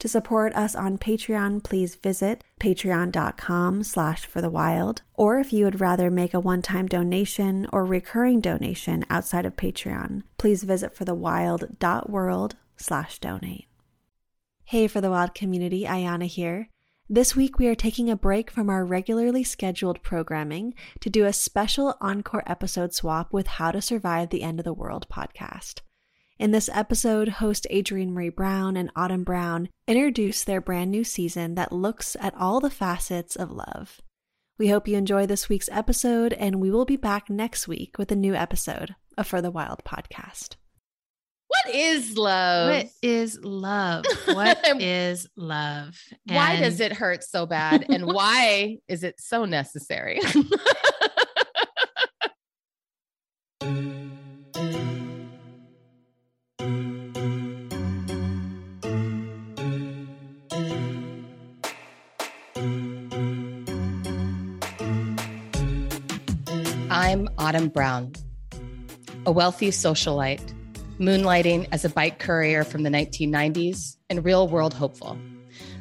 To support us on Patreon, please visit patreon.com slash for the wild. Or if you would rather make a one-time donation or recurring donation outside of Patreon, please visit forthewild.world slash donate. Hey For the Wild community, Ayana here. This week we are taking a break from our regularly scheduled programming to do a special encore episode swap with How to Survive the End of the World podcast. In this episode, host Adrienne Maree Brown and Autumn Brown introduce their brand new season that looks at all the facets of love. We hope you enjoy this week's episode, and we will be back next week with a new episode of For the Wild podcast. What is love? What is love? What is love? why does it hurt so bad? And why is it so necessary? Autumn Brown, a wealthy socialite, moonlighting as a bike courier from the 1990s and real world hopeful,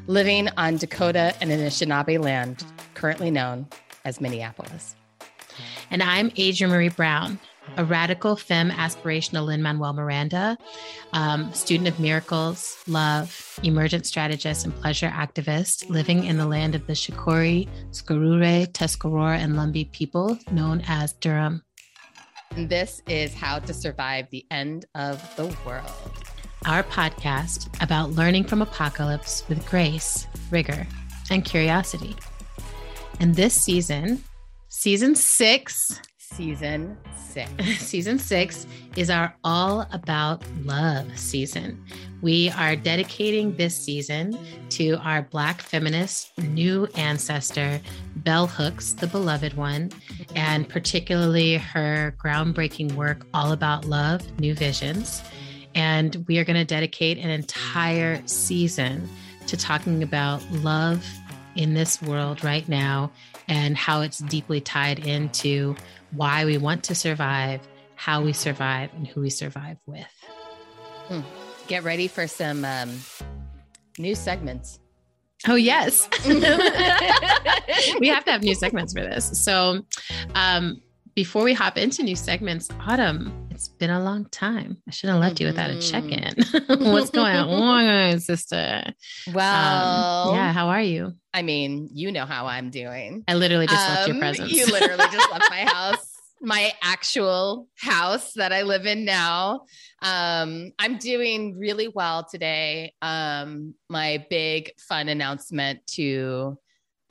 living on Dakota and Anishinaabe land, currently known as Minneapolis. And I'm Adrienne Maree Brown, a radical femme aspirational Lin Manuel Miranda, um, student of miracles, love, emergent strategist, and pleasure activist living in the land of the Shakori, Skarure, Tuscarora, and Lumbee people known as Durham. And this is How to Survive the End of the World. Our podcast about learning from apocalypse with grace, rigor, and curiosity. And this season, season six, Season six. season six is our all about love season. We are dedicating this season to our Black feminist new ancestor, Bell Hooks, the beloved one, and particularly her groundbreaking work, All About Love New Visions. And we are going to dedicate an entire season to talking about love in this world right now and how it's deeply tied into why we want to survive, how we survive, and who we survive with. Hmm. Get ready for some um, new segments. Oh, yes. we have to have new segments for this. So, um, before we hop into new segments, Autumn, it's been a long time. I shouldn't have left you without a check in. What's going on, sister? Well, um, yeah, how are you? I mean, you know how I'm doing. I literally just left your Um, presence. You literally just left my house, my actual house that I live in now. Um, I'm doing really well today. Um, my big fun announcement to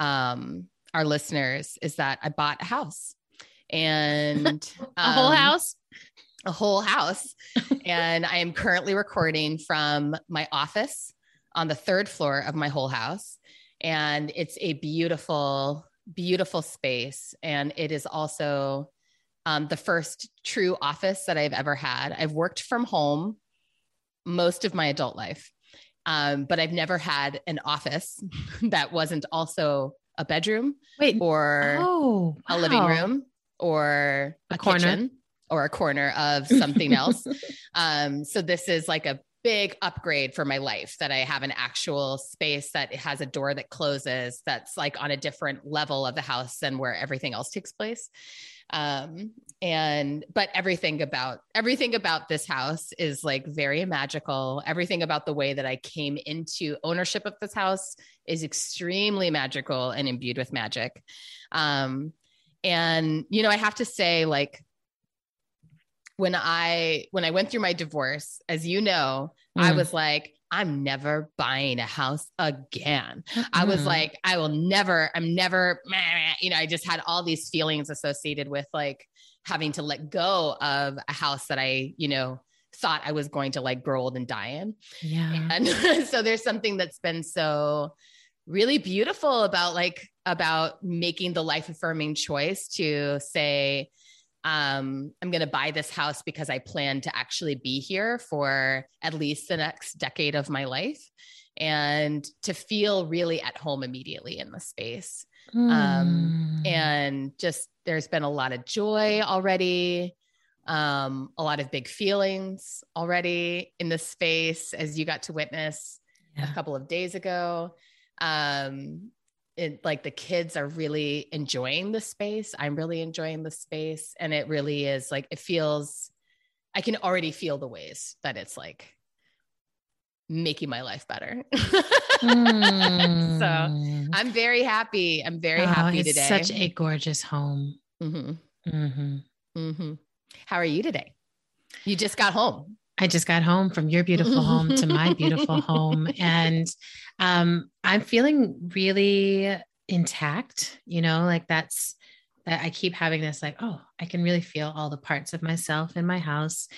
um, our listeners is that I bought a house and a whole um, house? a whole house. and I am currently recording from my office on the third floor of my whole house. And it's a beautiful, beautiful space. And it is also um, the first true office that I've ever had. I've worked from home most of my adult life, um, but I've never had an office that wasn't also a bedroom Wait, or oh, a living room or A a, corner. kitchen or a corner of something else. Um, so this is like a big upgrade for my life that I have an actual space that has a door that closes that's like on a different level of the house than where everything else takes place. Um, and but everything about everything about this house is like very magical. Everything about the way that I came into ownership of this house is extremely magical and imbued with magic. Um, and you know, I have to say, like, when I when I went through my divorce, as you know, I Mm. was like, I'm never buying a house again. I was Mhm. like, I will never, I'm never, you know, I just had all these feelings associated with like having to let go of a house that I, you know, thought I was going to like grow old and die in. Yeah. And so there's something that's been so really beautiful about like about making the life affirming choice to say um, I'm going to buy this house because I plan to actually be here for at least the next decade of my life and to feel really at home immediately in the space. Mm. Um, hmm. and just there's been a lot of joy already, um, a lot of big feelings already in the space as you got to witness yeah. a couple of days ago. Um, it, like the kids are really enjoying the space. I'm really enjoying the space. And it really is like, it feels, I can already feel the ways that it's like making my life better. mm. so I'm very happy. I'm very oh, happy it's today. Such a gorgeous home. Mm-hmm. Mm-hmm. Mm-hmm. How are you today? You just got home. I just got home from your beautiful home to my beautiful home. And um, I'm feeling really intact, you know, like that's that I keep having this like, oh, I can really feel all the parts of myself in my house.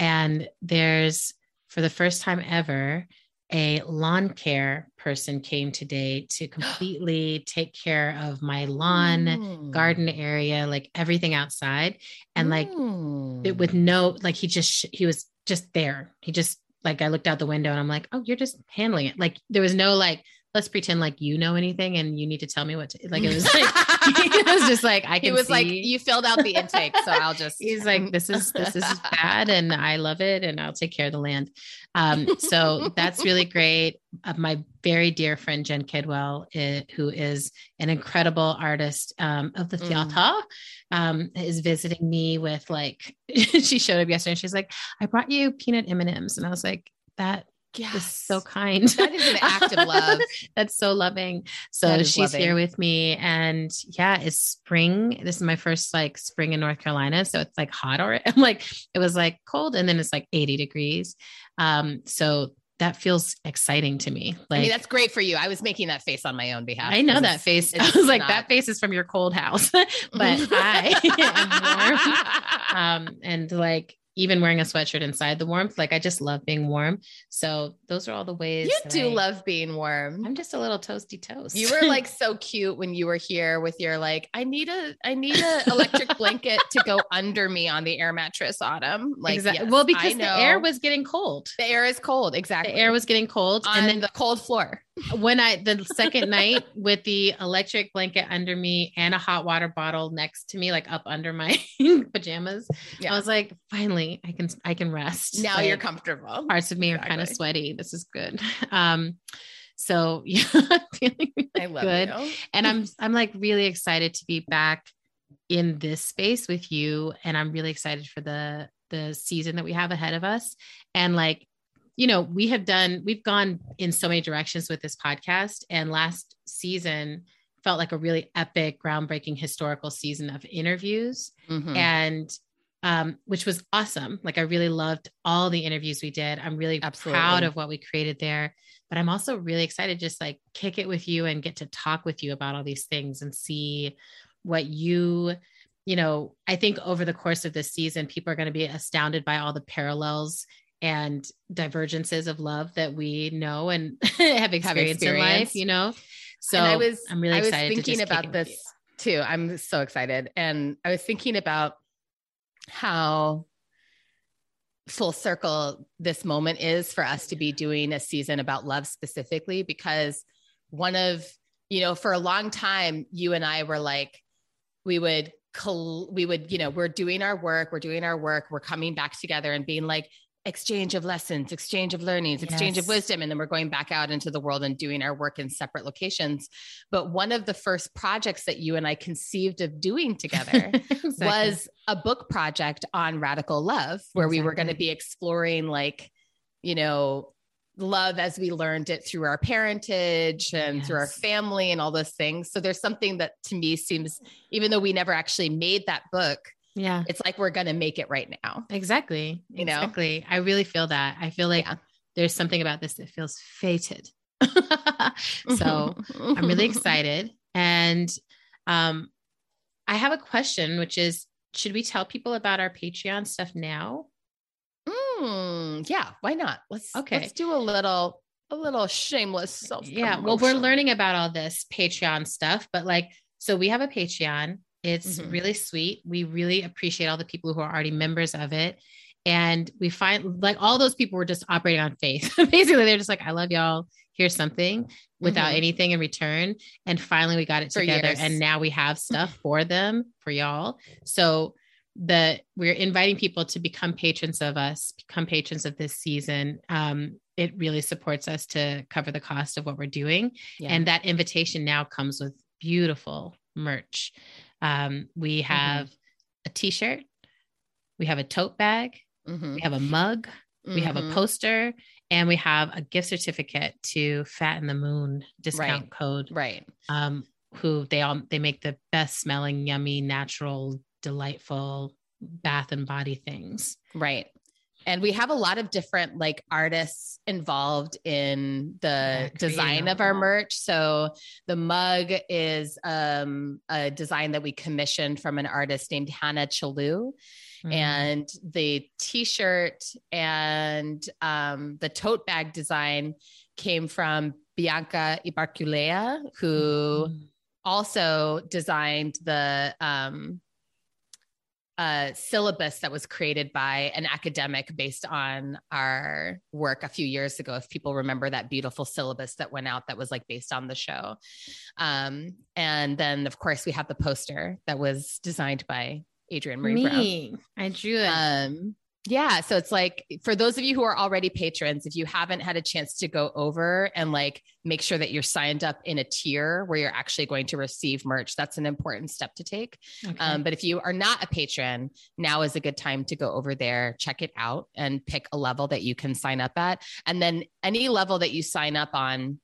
And there's for the first time ever, a lawn care person came today to completely take care of my lawn, mm. garden area, like everything outside. And like mm. it, with no, like he just, he was just there. He just like I looked out the window and I'm like, oh, you're just handling it. Like there was no like, let's pretend like you know anything and you need to tell me what to like it was like it was just like I can He was see. like, you filled out the intake, so I'll just he's like, this is this is bad and I love it and I'll take care of the land. Um, so that's really great. Uh, my very dear friend Jen Kidwell, it, who is an incredible artist um, of the mm. theater, mm. um, is visiting me with like she showed up yesterday and she's like, I brought you peanut M&Ms. And I was like, that yes. so kind. That is an act of love. That's so loving. So she's loving. here with me. And yeah, it's spring. This is my first like spring in North Carolina. So it's like hot or I'm like, it was like cold and then it's like 80 degrees. Um, so that feels exciting to me. Like I mean, that's great for you. I was making that face on my own behalf. I know that face. I was like, not... that face is from your cold house, but I am warm. um, and like even wearing a sweatshirt inside the warmth. Like I just love being warm. So those are all the ways you do I, love being warm. I'm just a little toasty toast. You were like so cute when you were here with your like, I need a I need a electric blanket to go under me on the air mattress autumn. Like exactly. Yes, well, because the air was getting cold. The air is cold. Exactly. The air was getting cold. On and then the cold floor when I the second night with the electric blanket under me and a hot water bottle next to me, like up under my pajamas, yeah. I was like, finally, I can I can rest. Now like, you're comfortable. Parts of me exactly. are kind of sweaty. This is good. Um, so yeah, feeling really I love good. You. And I'm I'm like really excited to be back in this space with you, and I'm really excited for the the season that we have ahead of us. And like you know, we have done, we've gone in so many directions with this podcast. And last season felt like a really epic, groundbreaking, historical season of interviews. Mm-hmm. And um, which was awesome. Like I really loved all the interviews we did. I'm really Absolutely. proud of what we created there. But I'm also really excited just like kick it with you and get to talk with you about all these things and see what you, you know, I think over the course of this season, people are going to be astounded by all the parallels and divergences of love that we know and have experienced in life, you know? So and I was, I'm really excited. I was thinking about this too. I'm so excited. And I was thinking about how full circle this moment is for us to be doing a season about love specifically, because one of, you know, for a long time, you and I were like, we would we would you know we're doing our work we're doing our work we're coming back together and being like exchange of lessons, exchange of learnings, exchange yes. of wisdom. And then we're going back out into the world and doing our work in separate locations. But one of the first projects that you and I conceived of doing together exactly. was a book project on radical love, where exactly. we were going to be exploring, like, you know, love as we learned it through our parentage and yes. through our family and all those things. So there's something that to me seems, even though we never actually made that book, yeah. It's like we're going to make it right now. Exactly. You know, exactly. I really feel that. I feel like yeah. there's something about this that feels fated. so I'm really excited. And um, I have a question, which is should we tell people about our Patreon stuff now? Mm. Yeah. Why not? Let's Okay. Let's do a little a little shameless self. Yeah. Well, we're learning about all this Patreon stuff, but like, so we have a Patreon. It's Mhm. really sweet. We really appreciate all the people who are already members of it. And we find like all those people were just operating on faith. Basically, they're just like, I love y'all. Here's something without Mhm. anything in return. And finally, we got it For together. years. And now we have stuff for them, for y'all. So the we're inviting people to become patrons of us, become patrons of this season. Um, it really supports us to cover the cost of what we're doing. Yeah. And that invitation now comes with beautiful merch. Um, we Mm-hmm. have a t-shirt, we have a tote bag, Mhm. we have a mug, we have a Mhm. poster, and we have a gift certificate to Fat and the Moon discount Right. code. right. Um, who they all they make the best smelling, yummy, natural, delightful bath and body things. Right. And we have a lot of different like artists involved in the Yeah, design of our merch. So the mug is um, a design that we commissioned from an artist named Hannah Chalou. Mm. And the t-shirt and um, the tote bag design came from Bianca Ibarculea, who Mm. also designed the um, uh, syllabus that was created by an academic based on our work a few years ago. If people remember that beautiful syllabus that went out that was like based on the show. Um, and then, of course, we have the poster that was designed by Adrienne Maree Brown. me, I drew it. Um, yeah. So it's like for those of you who are already patrons, if you haven't had a chance to go over and like make sure that you're signed up in a tier where you're actually going to receive merch, that's an important step to take. Okay. Um, but if you are not a patron, now is a good time to go over there, check it out, and pick a level that you can sign up at. And then any level that you sign up on,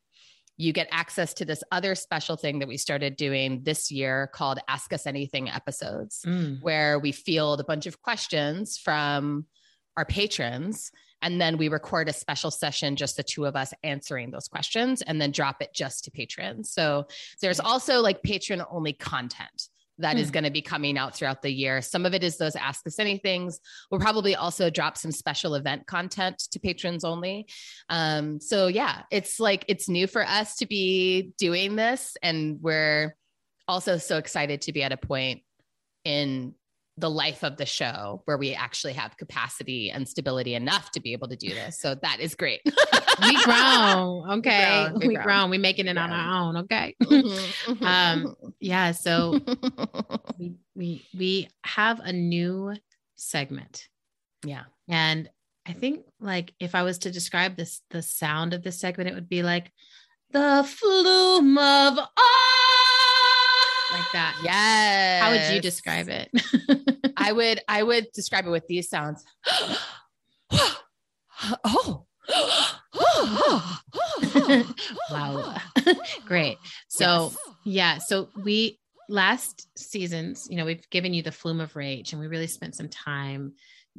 you get access to this other special thing that we started doing this year called Ask Us Anything episodes Mm. where we field a bunch of questions from our patrons. And then we record a special session, just the two of us answering those questions, and then drop it just to patrons. So there's also like patron only content that is Hmm. going to be coming out throughout the year. Some of it is those Ask Us Anythings. We'll probably also drop some special event content to patrons only. Um, so yeah, it's like it's new for us to be doing this, and we're also so excited to be at a point in the life of the show where we actually have capacity and stability enough to be able to do this. So that is great. we grown. Okay. grown, We we grown. grown. We making it on our own. Okay. Mhm, Um, yeah. So we we we have a new segment. yeah. And I think like if I was to describe this the sound of this segment, it would be like the flume of awe. Like that. Yes. How would you describe it? I would I would describe it with these sounds. oh. wow. Great. So yeah, so we last seasons, you know, we've given you the flume of rage and we really spent some time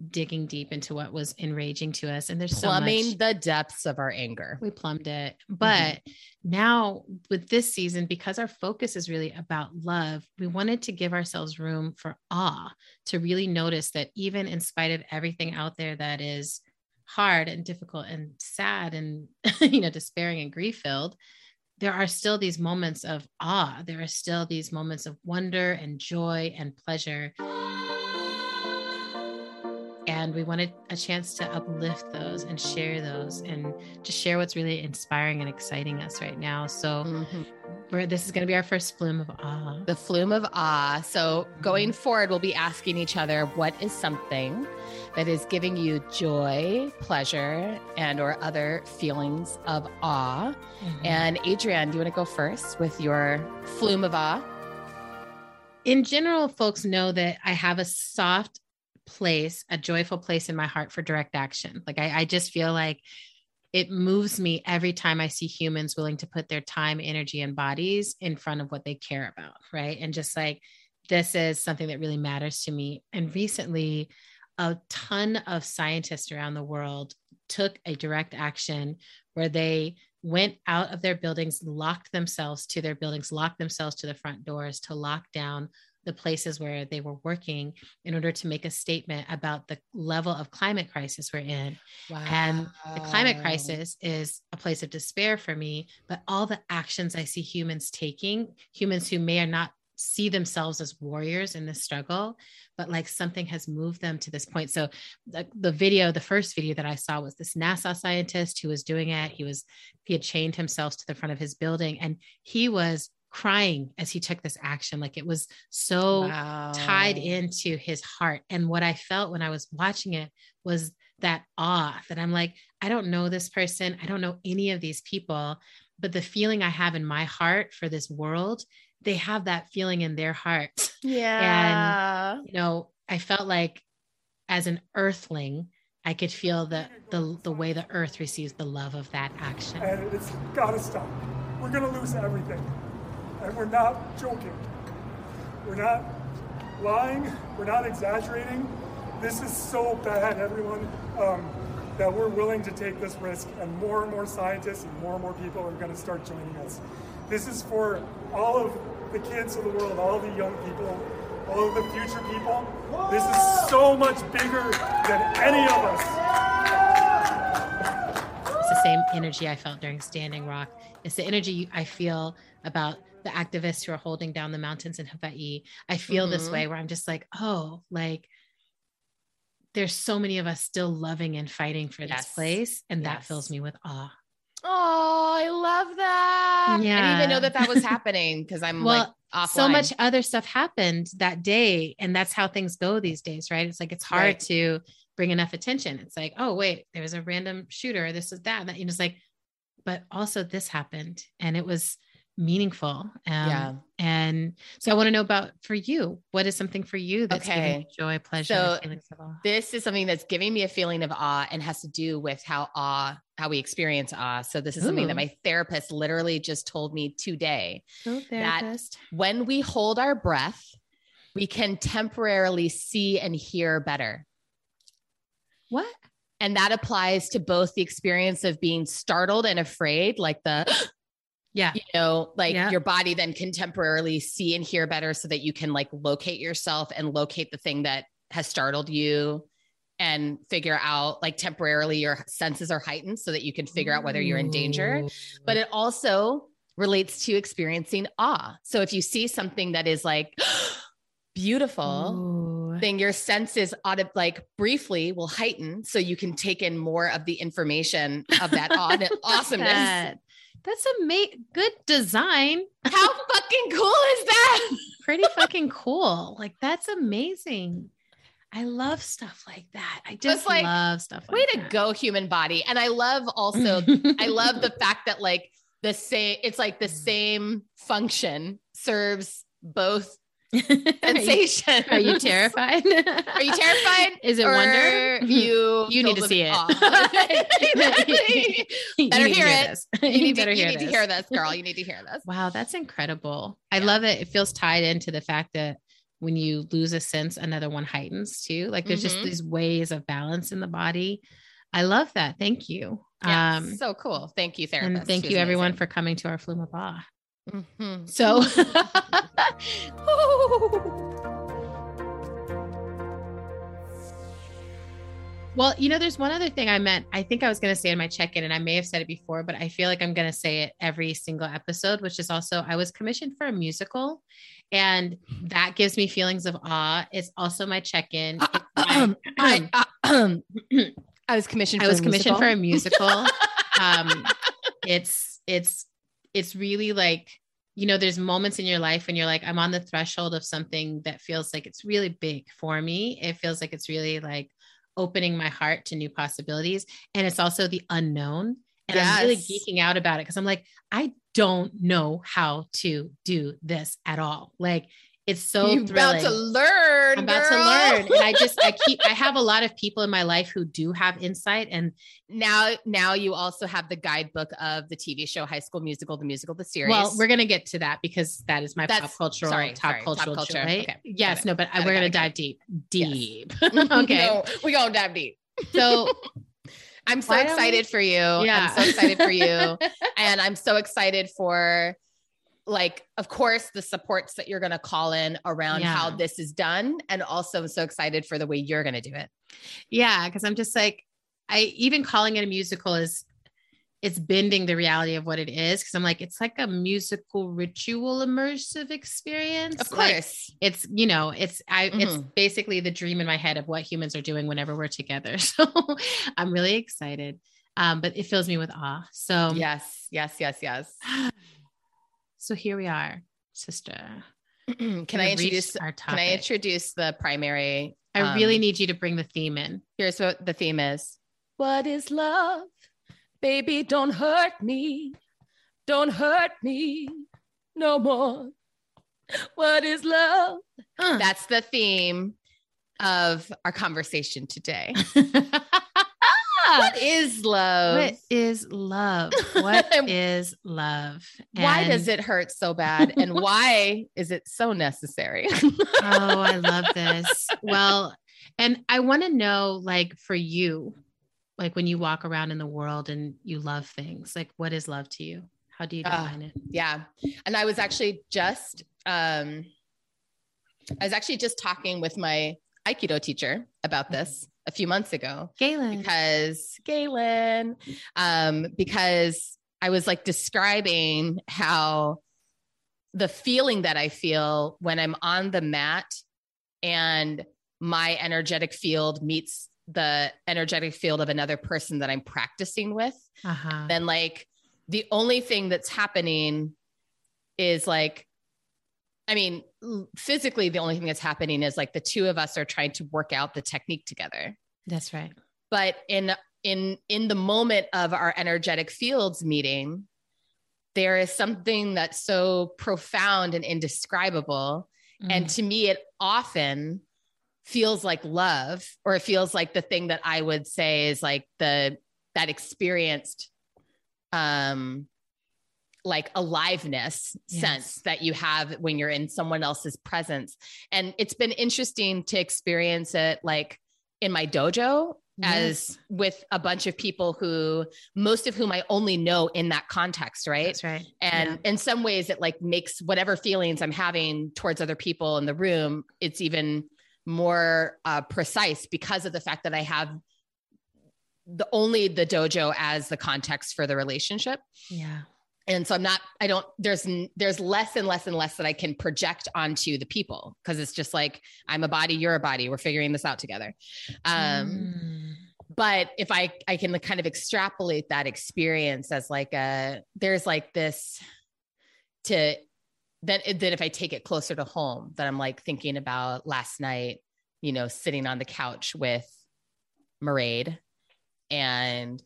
digging deep into what was enraging to us. And there's plumbing so much the depths of our anger. we plumbed it. Mm-hmm. But now with this season, because our focus is really about love, we wanted to give ourselves room for awe to really notice that even in spite of everything out there that is hard and difficult and sad and you know despairing and grief filled there are still these moments of awe there are still these moments of wonder and joy and pleasure and we wanted a chance to uplift those and share those and just share what's really inspiring and exciting us right now so Mhm. we're, this is going to be our first flume of awe The flume of awe. So Mm-hmm. going forward, we'll be asking each other what is something that is giving you joy, pleasure, and or other feelings of awe. Mhm. And Adrienne, do you want to go first with your flume of awe? in general, folks know that I have a soft place, a joyful place in my heart for direct action. Like I, I just feel like it moves me every time I see humans willing to put their time, energy, and bodies in front of what they care about. Right. And just like this is something that really matters to me. And recently, a ton of scientists around the world took a direct action where they went out of their buildings, locked themselves to their buildings, locked themselves to the front doors to lock down the places where they were working in order to make a statement about the level of climate crisis we're in. Wow. And the climate crisis is a place of despair for me, but all the actions I see humans taking, humans who may or not see themselves as warriors in this struggle, but like something has moved them to this point. So the, the video, the first video that I saw was this NASA scientist who was doing it. He was, he had chained himself to the front of his building and he was crying as he took this action. Like it was so wow. tied into his heart. And what I felt when I was watching it was that awe that I'm like, I don't know this person. I don't know any of these people, but the feeling I have in my heart for this world, they have that feeling in their heart. Yeah. And, you know, I felt like as an earthling, I could feel the, the the way the earth receives the love of that action. And it's gotta stop. We're gonna lose everything. And we're not joking. We're not lying. We're not exaggerating. This is so bad, everyone, um, that we're willing to take this risk, and more and more scientists and more and more people are going to start joining us. This is for all of the kids of the world, all the young people, all of the future people. This is so much bigger than any of us. It's the same energy I felt during Standing Rock. It's the energy I feel about the activists who are holding down the mountains in Hawaii. I feel mm-hmm. this way where I'm just like, oh, like there's so many of us still loving and fighting for yes. this place. And yes. that fills me with awe. Oh, I love that. Yeah. I didn't even know that that was happening because I'm well, like offline. so much other stuff happened that day. And that's how things go these days, right? It's like it's hard right. to bring enough attention. It's like, oh, wait, there was a random shooter. This is that. And that, you know, it's like, but also this happened. And it was meaningful. Um, yeah. And so I want to know about for you, what is something for you that's okay. giving you joy, pleasure, so feelings of awe? This is something that's giving me a feeling of awe and has to do with how awe, how we experience awe. So this is Ooh. something that my therapist literally just told me today. Oh, that when we hold our breath, we can temporarily see and hear better. What? And that applies to both the experience of being startled and afraid, like the yeah. you know like yeah. your body then can temporarily see and hear better so that you can like locate yourself and locate the thing that has startled you and figure out like temporarily your senses are heightened so that you can figure out whether you're in danger. But it also relates to experiencing awe. So if you see something that is like beautiful Ooh. then your senses ought to like briefly will heighten so you can take in more of the information of that awesomeness that's a ma- good design. How fucking cool is that? Pretty fucking cool. Like that's amazing. I love stuff like that. I just like, love stuff. Like way that. to go, human body. And I love also, I love the fact that like the same, it's like the same function serves both sensation. Are you terrified? Are you terrified? Is it wonder? You you need to see it. Better hear, it. You need, to, you need to hear this, girl. You need to hear this. Wow, that's incredible. I love it. It feels tied into the fact that when you lose a sense, another one heightens too. Like there's mm-hmm. just these ways of balance in the body. I love that. Thank you. Yeah, um, so cool. Thank you, therapist. And thank you, everyone, for coming to our Flume of Awe. Mm-hmm. So, well, you know, there's one other thing I meant. I think I was going to say in my check in, and I may have said it before, but I feel like I'm going to say it every single episode, which is also I was commissioned for a musical, and that gives me feelings of awe. It's also my check in. I, I, I was commissioned. I was commissioned for a musical. um, it's it's it's really like you know there's moments in your life when you're like i'm on the threshold of something that feels like it's really big for me. It feels like it's really like opening my heart to new possibilities. And it's also the unknown. And yes. i'm really geeking out about it because i'm like i don't know how to do this at all. Like it's so You're thrilling. about to learn. I'm about girl. to learn. And I just I keep I have a lot of people in my life who do have insight. And now now you also have the guidebook of the TV show High School Musical, the musical, the series. Well, we're gonna get to that because that is my That's, pop cultural sorry, top, sorry, cultural top culture. Joy. Okay. Yes, no, but we're gonna dive deep. Deep. Yes. okay. No, we gonna dive deep. So I'm so excited we? for you. Yeah. I'm so excited for you. and I'm so excited for like of course the supports that you're going to call in around Yeah. how this is done and also I'm so excited for the way you're going to do it Yeah, because I'm just like, I even calling it a musical is it's bending the reality of what it is. Cause I'm like, it's like a musical ritual immersive experience. of Like, course it's you know, it's I it's Mhm. basically the dream in my head of what humans are doing whenever we're together. So I'm really excited. Um, but it fills me with awe. So yes yes yes yes so here we are, sister. can We i have reached introduce our can i introduce the primary I really um, need you to bring the theme in. here's what the theme is. What is love? Baby don't hurt me. Don't hurt me no more. What is love? That's the theme of our conversation today what is love What is love? What is love? why does it hurt so bad and why is it so necessary Oh, I love this. Well, and I want to know, like, for you, like when you walk around in the world and you love things, like, what is love to you? How do you define it? yeah and i was actually just um i was actually just talking with my aikido teacher about this a few months ago Galen. because Galen, um, because I was like describing how the feeling that I feel when I'm on the mat and my energetic field meets the energetic field of another person that I'm practicing with, Uh-huh. then like the only thing that's happening is like I mean, physically, the only thing that's happening is like the two of us are trying to work out the technique together That's right. but in in in the moment of our energetic fields meeting there is something that's so profound and indescribable and Mm. to me it often feels like love or it feels like the thing that i would say is like the that experienced um like aliveness Yes. sense that you have when you're in someone else's presence and it's been interesting to experience it like in my dojo as with a bunch of people who most of whom I only know in that context, right? That's right. And in some ways it like makes whatever feelings I'm having towards other people in the room, it's even more uh, precise because of the fact that I have the only the dojo as the context for the relationship. yeah. And so I'm not, I don't, there's, there's less and less and less that I can project onto the people because it's just like, I'm a body, you're a body. We're figuring this out together. Um, Mm. but if I I can kind of extrapolate that experience as like a there's like this to then then if I take it closer to home that I'm like thinking about last night, you know, sitting on the couch with Maraid and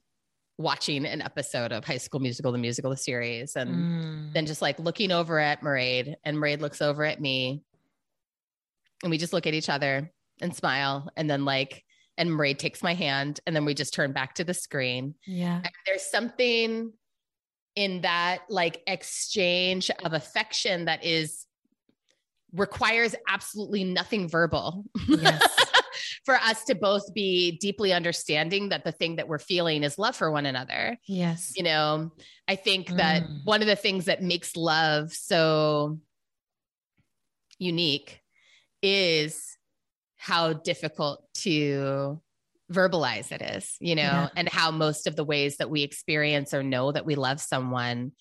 watching an episode of High School Musical, the musical, the series, and Mm. then just like looking over at Maraid and Maraid looks over at me and we just look at each other and smile and then like and Maraid takes my hand and then we just turn back to the screen. yeah. And there's something in that like exchange of affection that is requires absolutely nothing verbal. Yes. for us to both be deeply understanding that the thing that we're feeling is love for one another Yes. you know i think that Mm. one of the things that makes love so unique is how difficult to verbalize it is you know Yeah. and how most of the ways that we experience or know that we love someone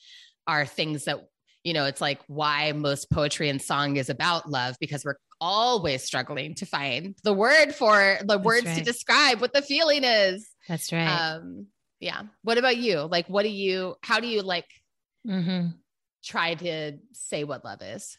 are things that you know it's like why most poetry and song is about love because we're always struggling to find the word for the words to describe what the feeling is. That's right. um yeah. What about you? Like what do you how do you like mm-hmm. try to say what love is?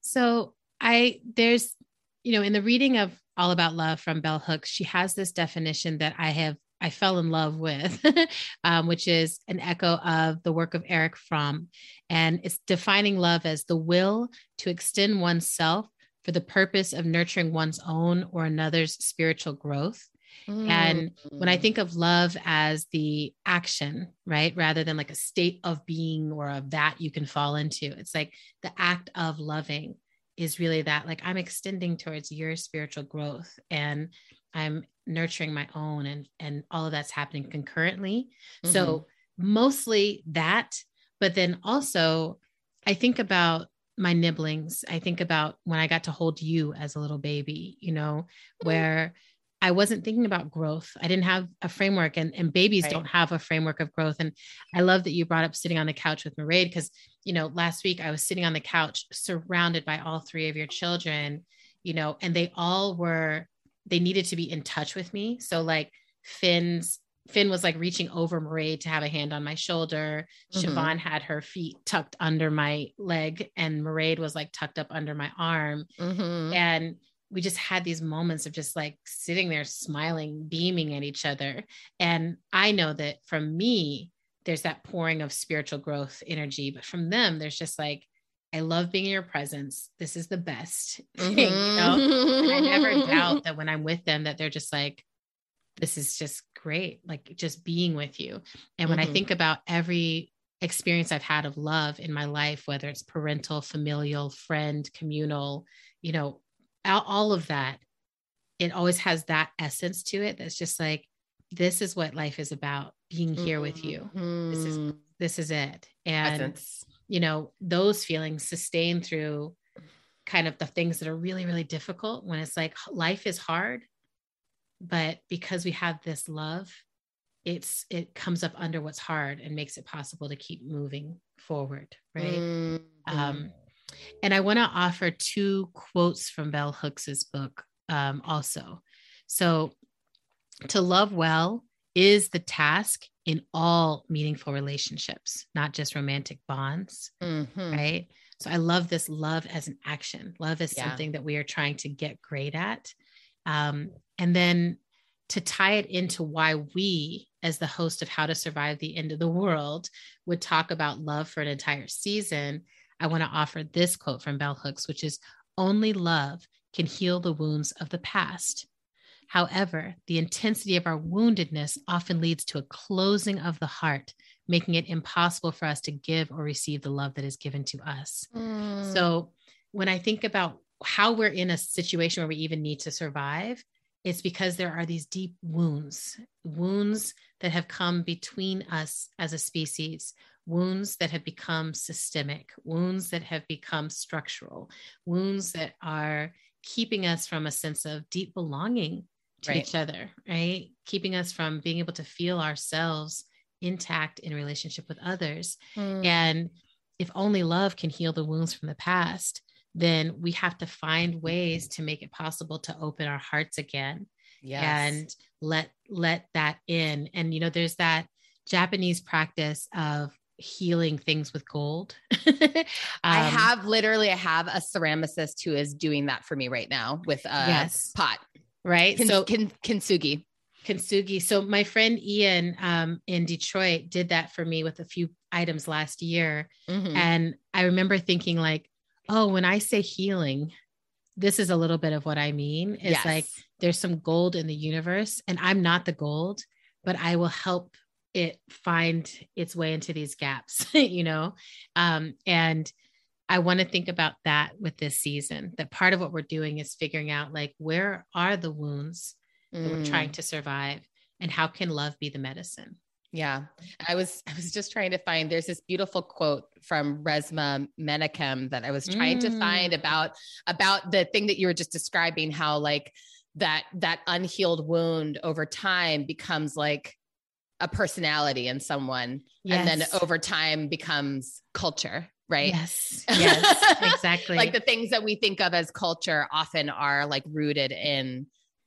So I there's you know in the reading of All About Love from Bell Hooks, she has this definition that I have I fell in love with, um, which is an echo of the work of Erich Fromm, and it's defining love as the will to extend oneself for the purpose of nurturing one's own or another's spiritual growth. And when I Mm. think of love as the action, right, rather than like a state of being or of that you can fall into, it's like the act of loving is really that like I'm extending towards your spiritual growth and I'm nurturing my own and and all of that's happening concurrently. Mm-hmm. So mostly that, but then also I think about my nibblings. I think about when I got to hold you as a little baby, you know, Mm-hmm. where I wasn't thinking about growth. I didn't have a framework and, and babies Right. don't have a framework of growth. And I love that you brought up sitting on the couch with Maraid because, you know, last week I was sitting on the couch surrounded by all three of your children, you know, and they all were, they needed to be in touch with me. So like Finn's, Finn was like reaching over Maraid to have a hand on my shoulder. Mhm. Siobhan had her feet tucked under my leg and Maraid was like tucked up under my arm Mhm. and we just had these moments of just like sitting there smiling beaming at each other and i know that from me there's that pouring of spiritual growth energy but from them there's just like i love being in your presence this is the best thing you know and i never Mm-hmm. doubt that when i'm with them that they're just like this is just great like just being with you and when i Mhm. think about every experience i've had of love in my life whether it's parental familial friend communal you know all, of that it always has that essence to it that's just like this is what life is about being here with you This is- Mhm. this is it and Essence. You know those feelings sustain through kind of the things that are really really difficult when it's like life is hard but because we have this love it's it comes up under what's hard and makes it possible to keep moving forward right Mhm. um, and I want to offer two quotes from Bell Hooks's book um, also. So, to love well is the task in all meaningful relationships, not just romantic bonds, Mhm. right? So, I love this love as an action. Love is Yeah. something that we are trying to get great at. Um, and then to tie it into why we, as the host of How to Survive the End of the World, would talk about love for an entire season, I want to offer this quote from Bell Hooks, which is Only love can heal the wounds of the past. However, the intensity of our woundedness often leads to a closing of the heart, making it impossible for us to give or receive the love that is given to us. Mm. So, when I think about how we're in a situation where we even need to survive, it's because there are these deep wounds, wounds that have come between us as a species, wounds that have become systemic, wounds that have become structural, wounds that are keeping us from a sense of deep belonging to Right. each other, right? Keeping us from being able to feel ourselves intact in relationship with others. Mm. And if only love can heal the wounds from the past, then we have to find ways to make it possible to open our hearts again yes. and let let that in. And you know, there's that Japanese practice of healing things with gold. I Um, have literally, I have a ceramicist who is doing that for me right now with a Yes. pot. Right. Kin- so kin- kintsugi. Kintsugi. So my friend Ian um, in Detroit did that for me with a few items last year. Mhm. And I remember thinking like, oh, when I say healing, this is a little bit of what I mean. It's Yes. like there's some gold in the universe and I'm not the gold, but I will help it find its way into these gaps, you know? Um, and I want to think about that with this season. That part of what we're doing is figuring out like where are the wounds that we're Mm. trying to survive and how can love be the medicine? Yeah. I was I was just trying to find there's this beautiful quote from Resmaa Menakem that I was trying to find Mm. about about the thing that you were just describing how like that that unhealed wound over time becomes like a personality in someone and then over time becomes culture, right? Yes. Yes. exactly. like the things that we think of as culture often are like rooted in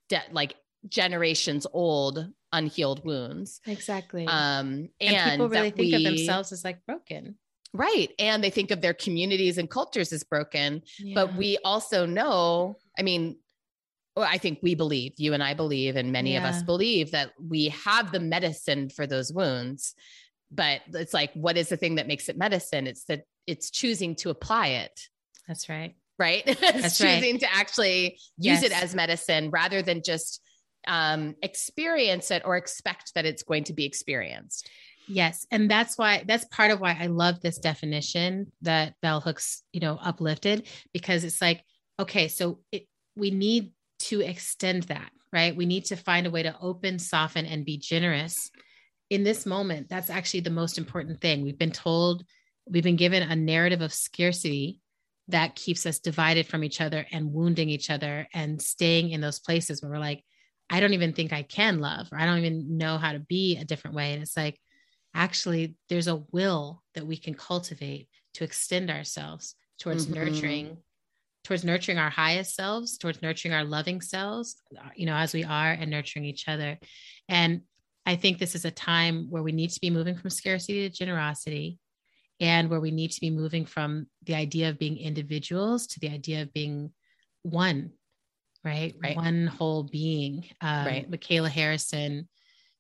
de- like generations old unhealed wounds. exactly. Um and, and, people really think of themselves as like broken. right and they think of their communities and cultures as broken but we also know i mean well, i think we believe you and i believe and many of us believe that we have the medicine for those wounds but it's like what is the thing that makes it medicine it's that it's choosing to apply it that's right. right it's That's right. choosing to actually use it as medicine rather than just um experience it or expect that it's going to be experienced Yes. And that's why that's part of why I love this definition that Bell Hooks, you know, uplifted because it's like, okay, so it, we need to extend that, right? We need to find a way to open, soften, and be generous in this moment. That's actually the most important thing. We've been told we've been given a narrative of scarcity that keeps us divided from each other and wounding each other and staying in those places where we're like, I don't even think I can love, or I don't even know how to be a different way. And it's like, actually, there's a will that we can cultivate to extend ourselves towards mm-hmm. nurturing towards nurturing our highest selves towards nurturing our loving selves you know as we are and nurturing each other and i think this is a time where we need to be moving from scarcity to generosity and where we need to be moving from the idea of being individuals to the idea of being one right, right. one whole being um, right michaela harrison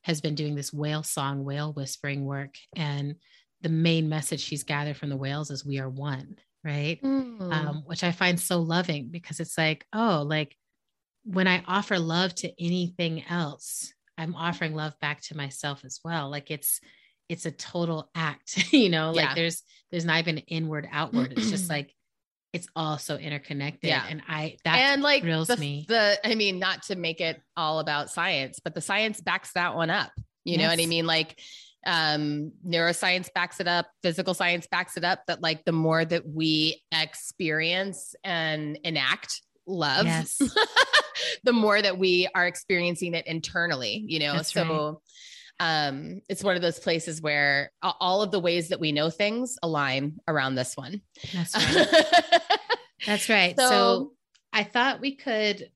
has been doing this whale song whale whispering work and the main message she's gathered from the whales is we are one right mm. um, which i find so loving because it's like oh like when i offer love to anything else i'm offering love back to myself as well like it's it's a total act you know like yeah. there's there's not even inward outward it's just like it's all so interconnected yeah. and i that and like thrills the, me the i mean not to make it all about science but the science backs that one up you yes. know what i mean like um neuroscience backs it up physical science backs it up that like the more that we experience and enact love yes. the more that we are experiencing it internally you know That's so right. um it's one of those places where all of the ways that we know things align around this one That's right. That's right. So, so I thought we could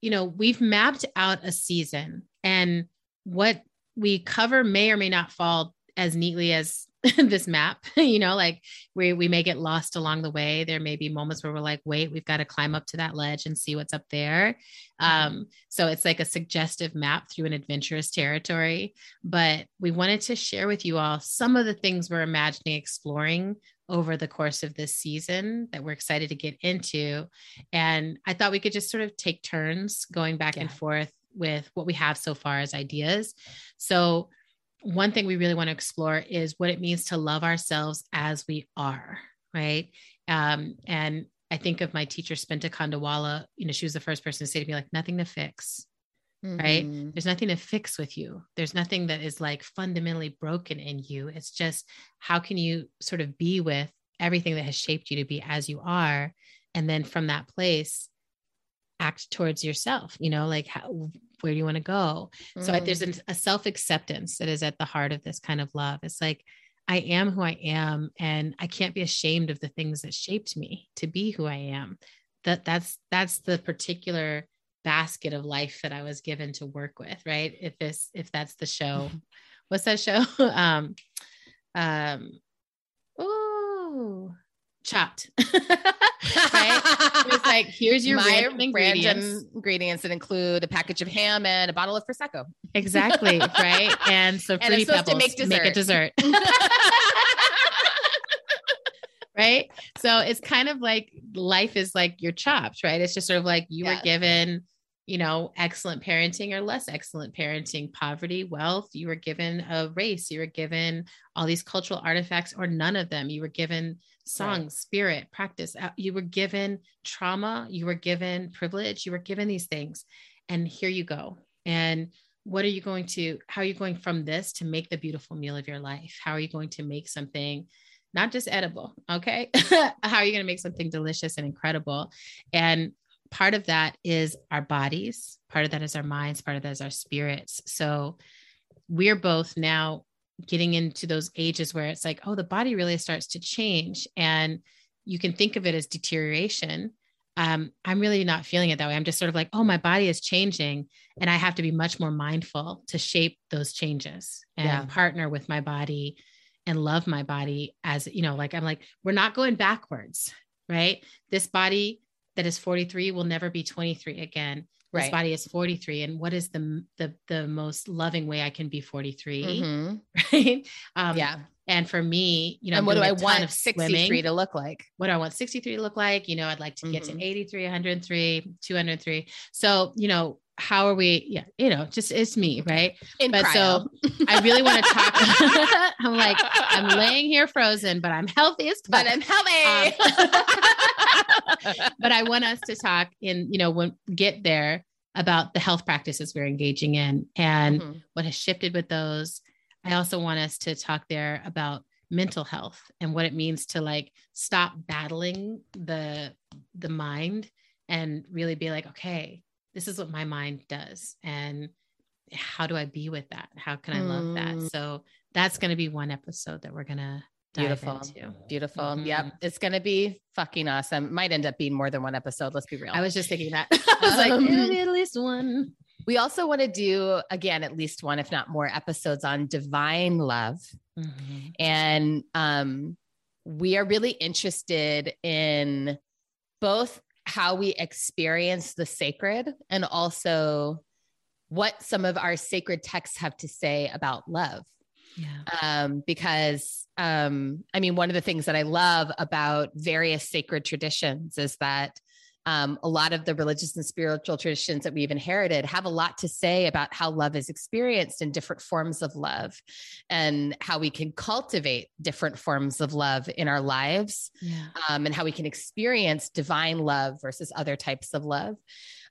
you know we've mapped out a season and what we cover may or may not fall as neatly as this map you know like we we may get lost along the way there may be moments where we're like wait we've got to climb up to that ledge and see what's up there um, so it's like a suggestive map through an adventurous territory but we wanted to share with you all some of the things we're imagining exploring over the course of this season that we're excited to get into and i thought we could just sort of take turns going back yeah. and forth with what we have so far as ideas. So, one thing we really want to explore is what it means to love ourselves as we are, right? Um, and I think of my teacher, Spenta Kandawalla, you know, she was the first person to say to me, like, nothing to fix, mm-hmm. right? There's nothing to fix with you. There's nothing that is like fundamentally broken in you. It's just how can you sort of be with everything that has shaped you to be as you are? And then from that place, act towards yourself you know like how, where do you want to go? Mm. so there's an, a self-acceptance that is at the heart of this kind of love. It's like i am who i am and i can't be ashamed of the things that shaped me to be who i am. That that's that's the particular basket of life that i was given to work with right? If this if that's the show. What's that show? Um um oh chopped right? It's like, here's your My ingredients. ingredients that include a package of ham and a bottle of prosecco. Exactly, right? And so fruity pebbles to make, make a dessert. right? So it's kind of like life is like you're chopped, right? It's just sort of like you yeah. were given, you know, excellent parenting or less excellent parenting, poverty, wealth. You were given a race. You were given all these cultural artifacts, or none of them. You were given song, right. spirit, practice. Uh, you were given trauma, you were given privilege, you were given these things. And here you go. And what are you going to, how are you going from this to make the beautiful meal of your life? How are you going to make something not just edible? Okay. how are you going to make something delicious and incredible? And part of that is our bodies, part of that is our minds, part of that is our spirits. So we're both now getting into those ages where it's like, oh, the body really starts to change. And you can think of it as deterioration. Um, I'm really not feeling it that way. I'm just sort of like, oh, my body is changing. And I have to be much more mindful to shape those changes and yeah. partner with my body and love my body as, you know, like I'm like, we're not going backwards, right? This body that is 43 will never be 23 again this right. body is 43 and what is the the the most loving way i can be 43 mm-hmm. right um yeah and for me you know and what do i want 63 swimming. to look like what do i want 63 to look like you know i'd like to mm-hmm. get to mm-hmm. 83 103 203 so you know how are we yeah you know just it's me right In but cryo. so i really want to talk i'm like i'm laying here frozen but i'm healthy as but i'm healthy um, but i want us to talk in you know when get there about the health practices we're engaging in and mm-hmm. what has shifted with those i also want us to talk there about mental health and what it means to like stop battling the the mind and really be like okay this is what my mind does and how do i be with that how can i love that Mm. so that's going to be one episode that we're going to Beautiful. Beautiful. Mhm. Yep. It's going to be fucking awesome. Might end up being more than one episode. Let's be real. i was just thinking that i was like Um, be at least one we also want to do, again, at least one, if not more episodes on divine love. Mhm. And um, we are really interested in both how we experience the sacred and also what some of our sacred texts have to say about love. Yeah Um, because um, I mean, one of the things that I love about various sacred traditions is that um, a lot of the religious and spiritual traditions that we've inherited have a lot to say about how love is experienced in different forms of love and how we can cultivate different forms of love in our lives yeah um, and how we can experience divine love versus other types of love.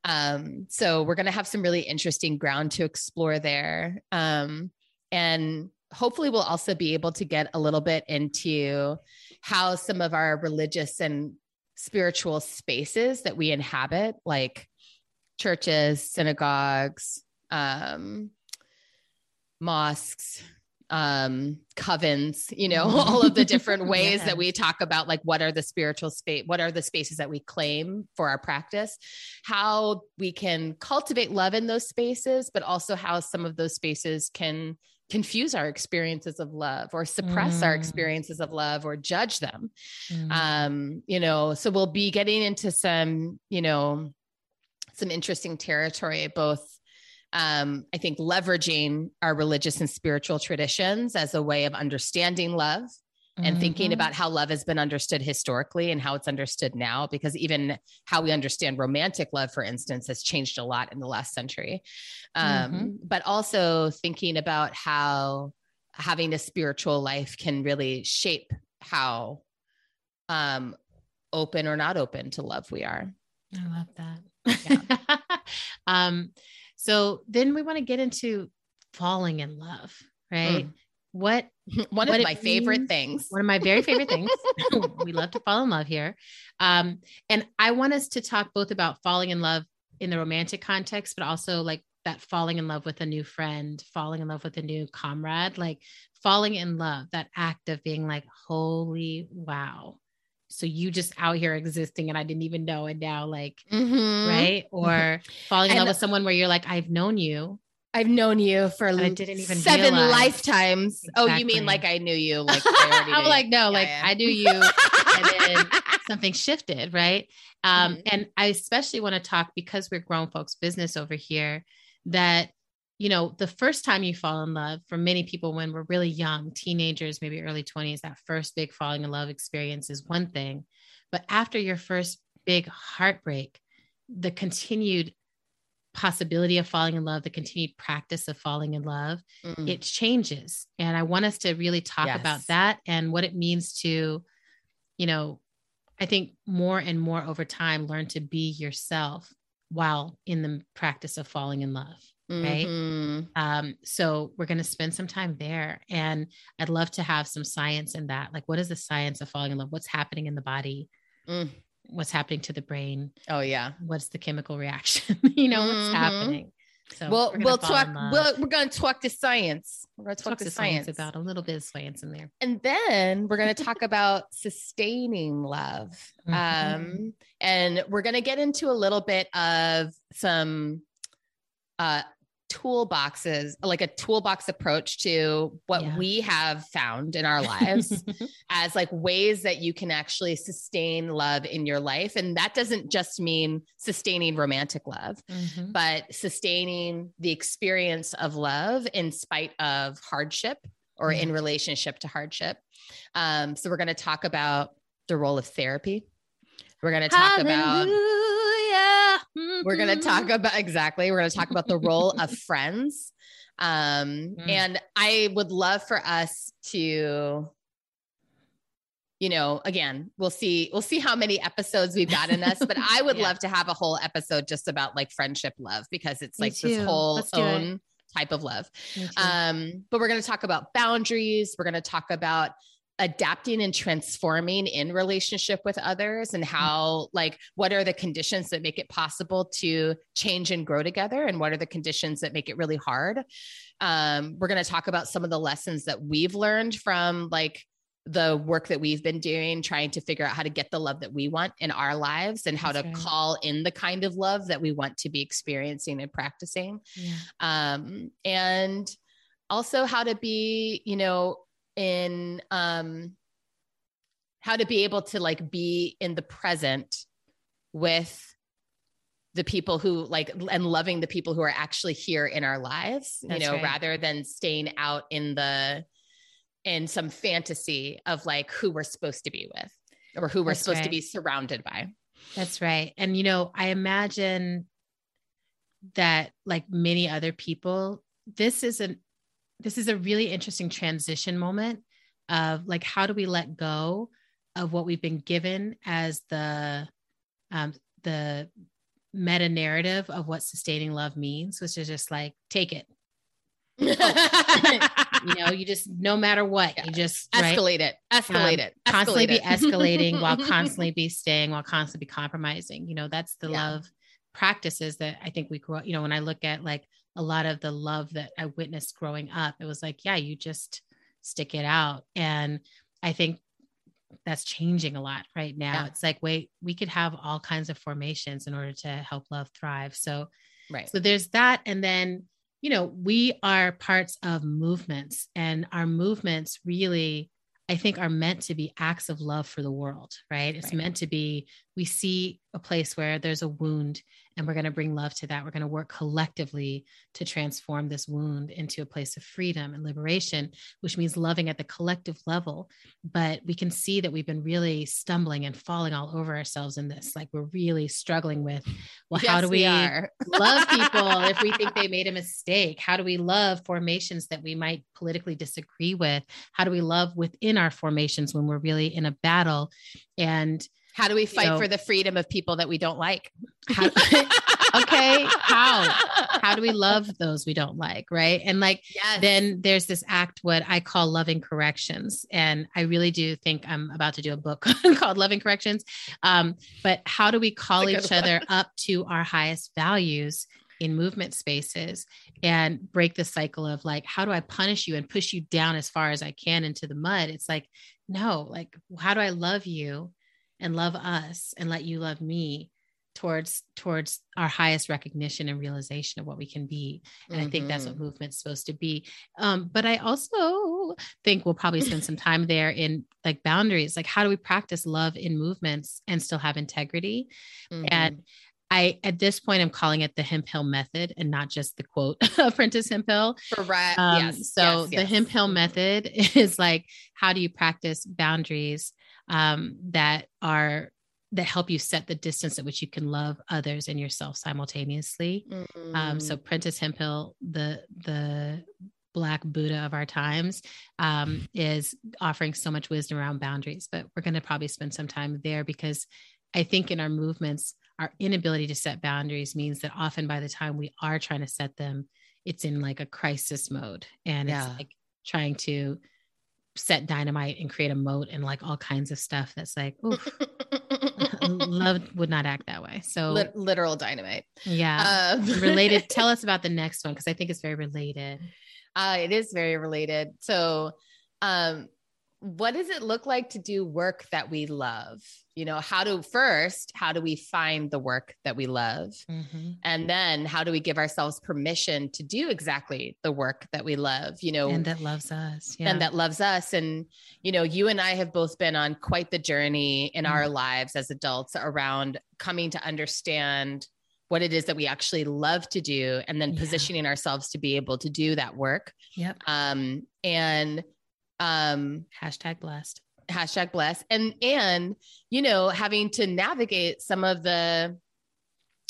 Um, so we're going to have some really interesting ground to explore there. Um, and hopefully we'll also be able to get a little bit into how some of our religious and spiritual spaces that we inhabit, like churches, synagogues, um, mosques, um, covens, you know, all of the different ways that we talk about like what are the spiritual space, what are the spaces that we claim for our practice, how we can cultivate love in those spaces, but also how some of those spaces can confuse our experiences of love or suppress our Mm. experiences of love or judge them Mhm. um you know so we'll be getting into some you know some interesting territory both um i think leveraging our religious and spiritual traditions as a way of understanding love and thinking Mhm. about how love has been understood historically and how it's understood now because even how we understand romantic love for instance has changed a lot in the last century um, but also thinking about how having a spiritual life can really shape how um, open or not open to love we are I love that. um, so then we want to get into falling in love, right? What one What of my favorite things one of my very favorite things. we love to fall in love here. Um, and I want us to talk both about falling in love in the romantic context, but also like that falling in love with a new friend, falling in love with a new comrade, like falling in love, that act of being like, holy wow. So you just out here existing and I didn't even know. And now, like, Mhm. right? Or falling in And- love with someone where you're like, I've known you. I've known you for I didn't even seven realize. lifetimes. Oh, you mean like I knew you? Like I'm like, no, Yeah, like yeah. I knew you. and then something shifted, right? Um, Mhm. And I especially want to talk because we're grown folks business over here that, you know, the first time you fall in love for many people when we're really young, teenagers, maybe early 20s, that first big falling in love experience is one thing. But after your first big heartbreak, the continued possibility of falling in love, the continued practice of falling in love, Mm. it changes. And I want us to really talk about that and what it means to, you know, I think more and more over time, learn to be yourself while in the practice of falling in love. right? Mhm. Um, so we're going to spend some time there. And I'd love to have some science in that. Like, what is the science of falling in love? What's happening in the body? Mm. What's happening to the brain? Oh yeah. What's the chemical reaction? you know, what's Mhm. happening? So Well, we'll talk. We'll, we're going to talk to science. We're going to talk, talk to to science, science about a little bit of science in there. and then we're going to talk about sustaining love. Mhm. Um, and we're going to get into a little bit of some uh, toolboxes, like a toolbox approach to what Yeah. we have found in our lives as like ways that you can actually sustain love in your life. And that doesn't just mean sustaining romantic love, Mhm. but sustaining the experience of love in spite of hardship or in relationship to hardship. Um, so we're going to talk about the role of therapy. We're going to talk about Hallelujah. we're going to talk about exactly we're going to talk about the role of friends um Mm. and i would love for us to you know again we'll see we'll see how many episodes we've got in us but i would Yeah. love to have a whole episode just about like friendship love because it's like this whole Let's own type of love um but we're going to talk about boundaries we're going to talk about adapting and transforming in relationship with others and how like what are the conditions that make it possible to change and grow together and what are the conditions that make it really hard um, we're going to talk about some of the lessons that we've learned from like the work that we've been doing trying to figure out how to get the love that we want in our lives and how That's to right. call in the kind of love that we want to be experiencing and practicing yeah. um, and also how to be you know in um how to be able to like be in the present with the people who like and loving the people who are actually here in our lives That's you know right. rather than staying out in the in some fantasy of like who we're supposed to be with or who we're That's supposed right. to be surrounded by That's right. And you know, I imagine that like many other people, this is an this is a really interesting transition moment of like how do we let go of what we've been given as the um, the meta narrative of what sustaining love means, which is just like take it. you know, you just no matter what, yeah. you just escalate right? it, escalate um, it, escalate constantly it. be escalating while constantly be staying, while constantly be compromising. You know, that's the yeah. love practices that I think we grew up. You know, when I look at like a lot of the love that I witnessed growing up. It was like, yeah, you just stick it out. And I think that's changing a lot right now. Yeah. It's like, wait, we could have all kinds of formations in order to help love thrive. So, right. So there's that. And then, you know, we are parts of movements, and our movements really, I think, are meant to be acts of love for the world, right? It's right. meant to be, we see a place where there's a wound and we're going to bring love to that. We're going to work collectively to transform this wound into a place of freedom and liberation, which means loving at the collective level. But we can see that we've been really stumbling and falling all over ourselves in this. Like we're really struggling with, well, yes, how do we, we love people if we think they made a mistake? How do we love formations that we might politically disagree with? How do we love within our formations when we're really in a battle? And how do we fight you know, for the freedom of people that we don't like? How, okay, how? How do we love those we don't like, right? And like yes. then there's this act what I call loving corrections, and I really do think I'm about to do a book called Loving Corrections. Um, but how do we call each one. other up to our highest values in movement spaces and break the cycle of like how do i punish you and push you down as far as i can into the mud it's like no like how do i love you and love us and let you love me towards towards our highest recognition and realization of what we can be and mm-hmm. i think that's what mm-hmm. movement's supposed to be um, but i also think we'll probably spend some time there in like boundaries like how do we practice love in movements and still have integrity mm-hmm. and I at this point I'm calling it the Hemphill method and not just the quote apprentice Hemphill. Correct. Um, yes. So yes, the yes. Hemphill method is like how do you practice boundaries um, that are that help you set the distance at which you can love others and yourself simultaneously. Mm-hmm. Um, so Prentis Hemphill, the the black Buddha of our times, um, is offering so much wisdom around boundaries. But we're going to probably spend some time there because I think in our movements, our inability to set boundaries means that often by the time we are trying to set them, it's in like a crisis mode, and yeah. it's like trying to set dynamite and create a moat and like all kinds of stuff that's like love would not act that way. So Lit- literal dynamite. Yeah. Um. related tell us about the next one because i think it's very related. Uh, it is very related. So um what does it look like to do work that we love you know how do first how do we find the work that we love mm-hmm. and then how do we give ourselves permission to do exactly the work that we love you know and that loves us yeah. and that loves us and you know you and i have both been on quite the journey in mm-hmm. our lives as adults around coming to understand what it is that we actually love to do and then yeah. positioning ourselves to be able to do that work yep um and um hashtag blessed hashtag bless and and you know having to navigate some of the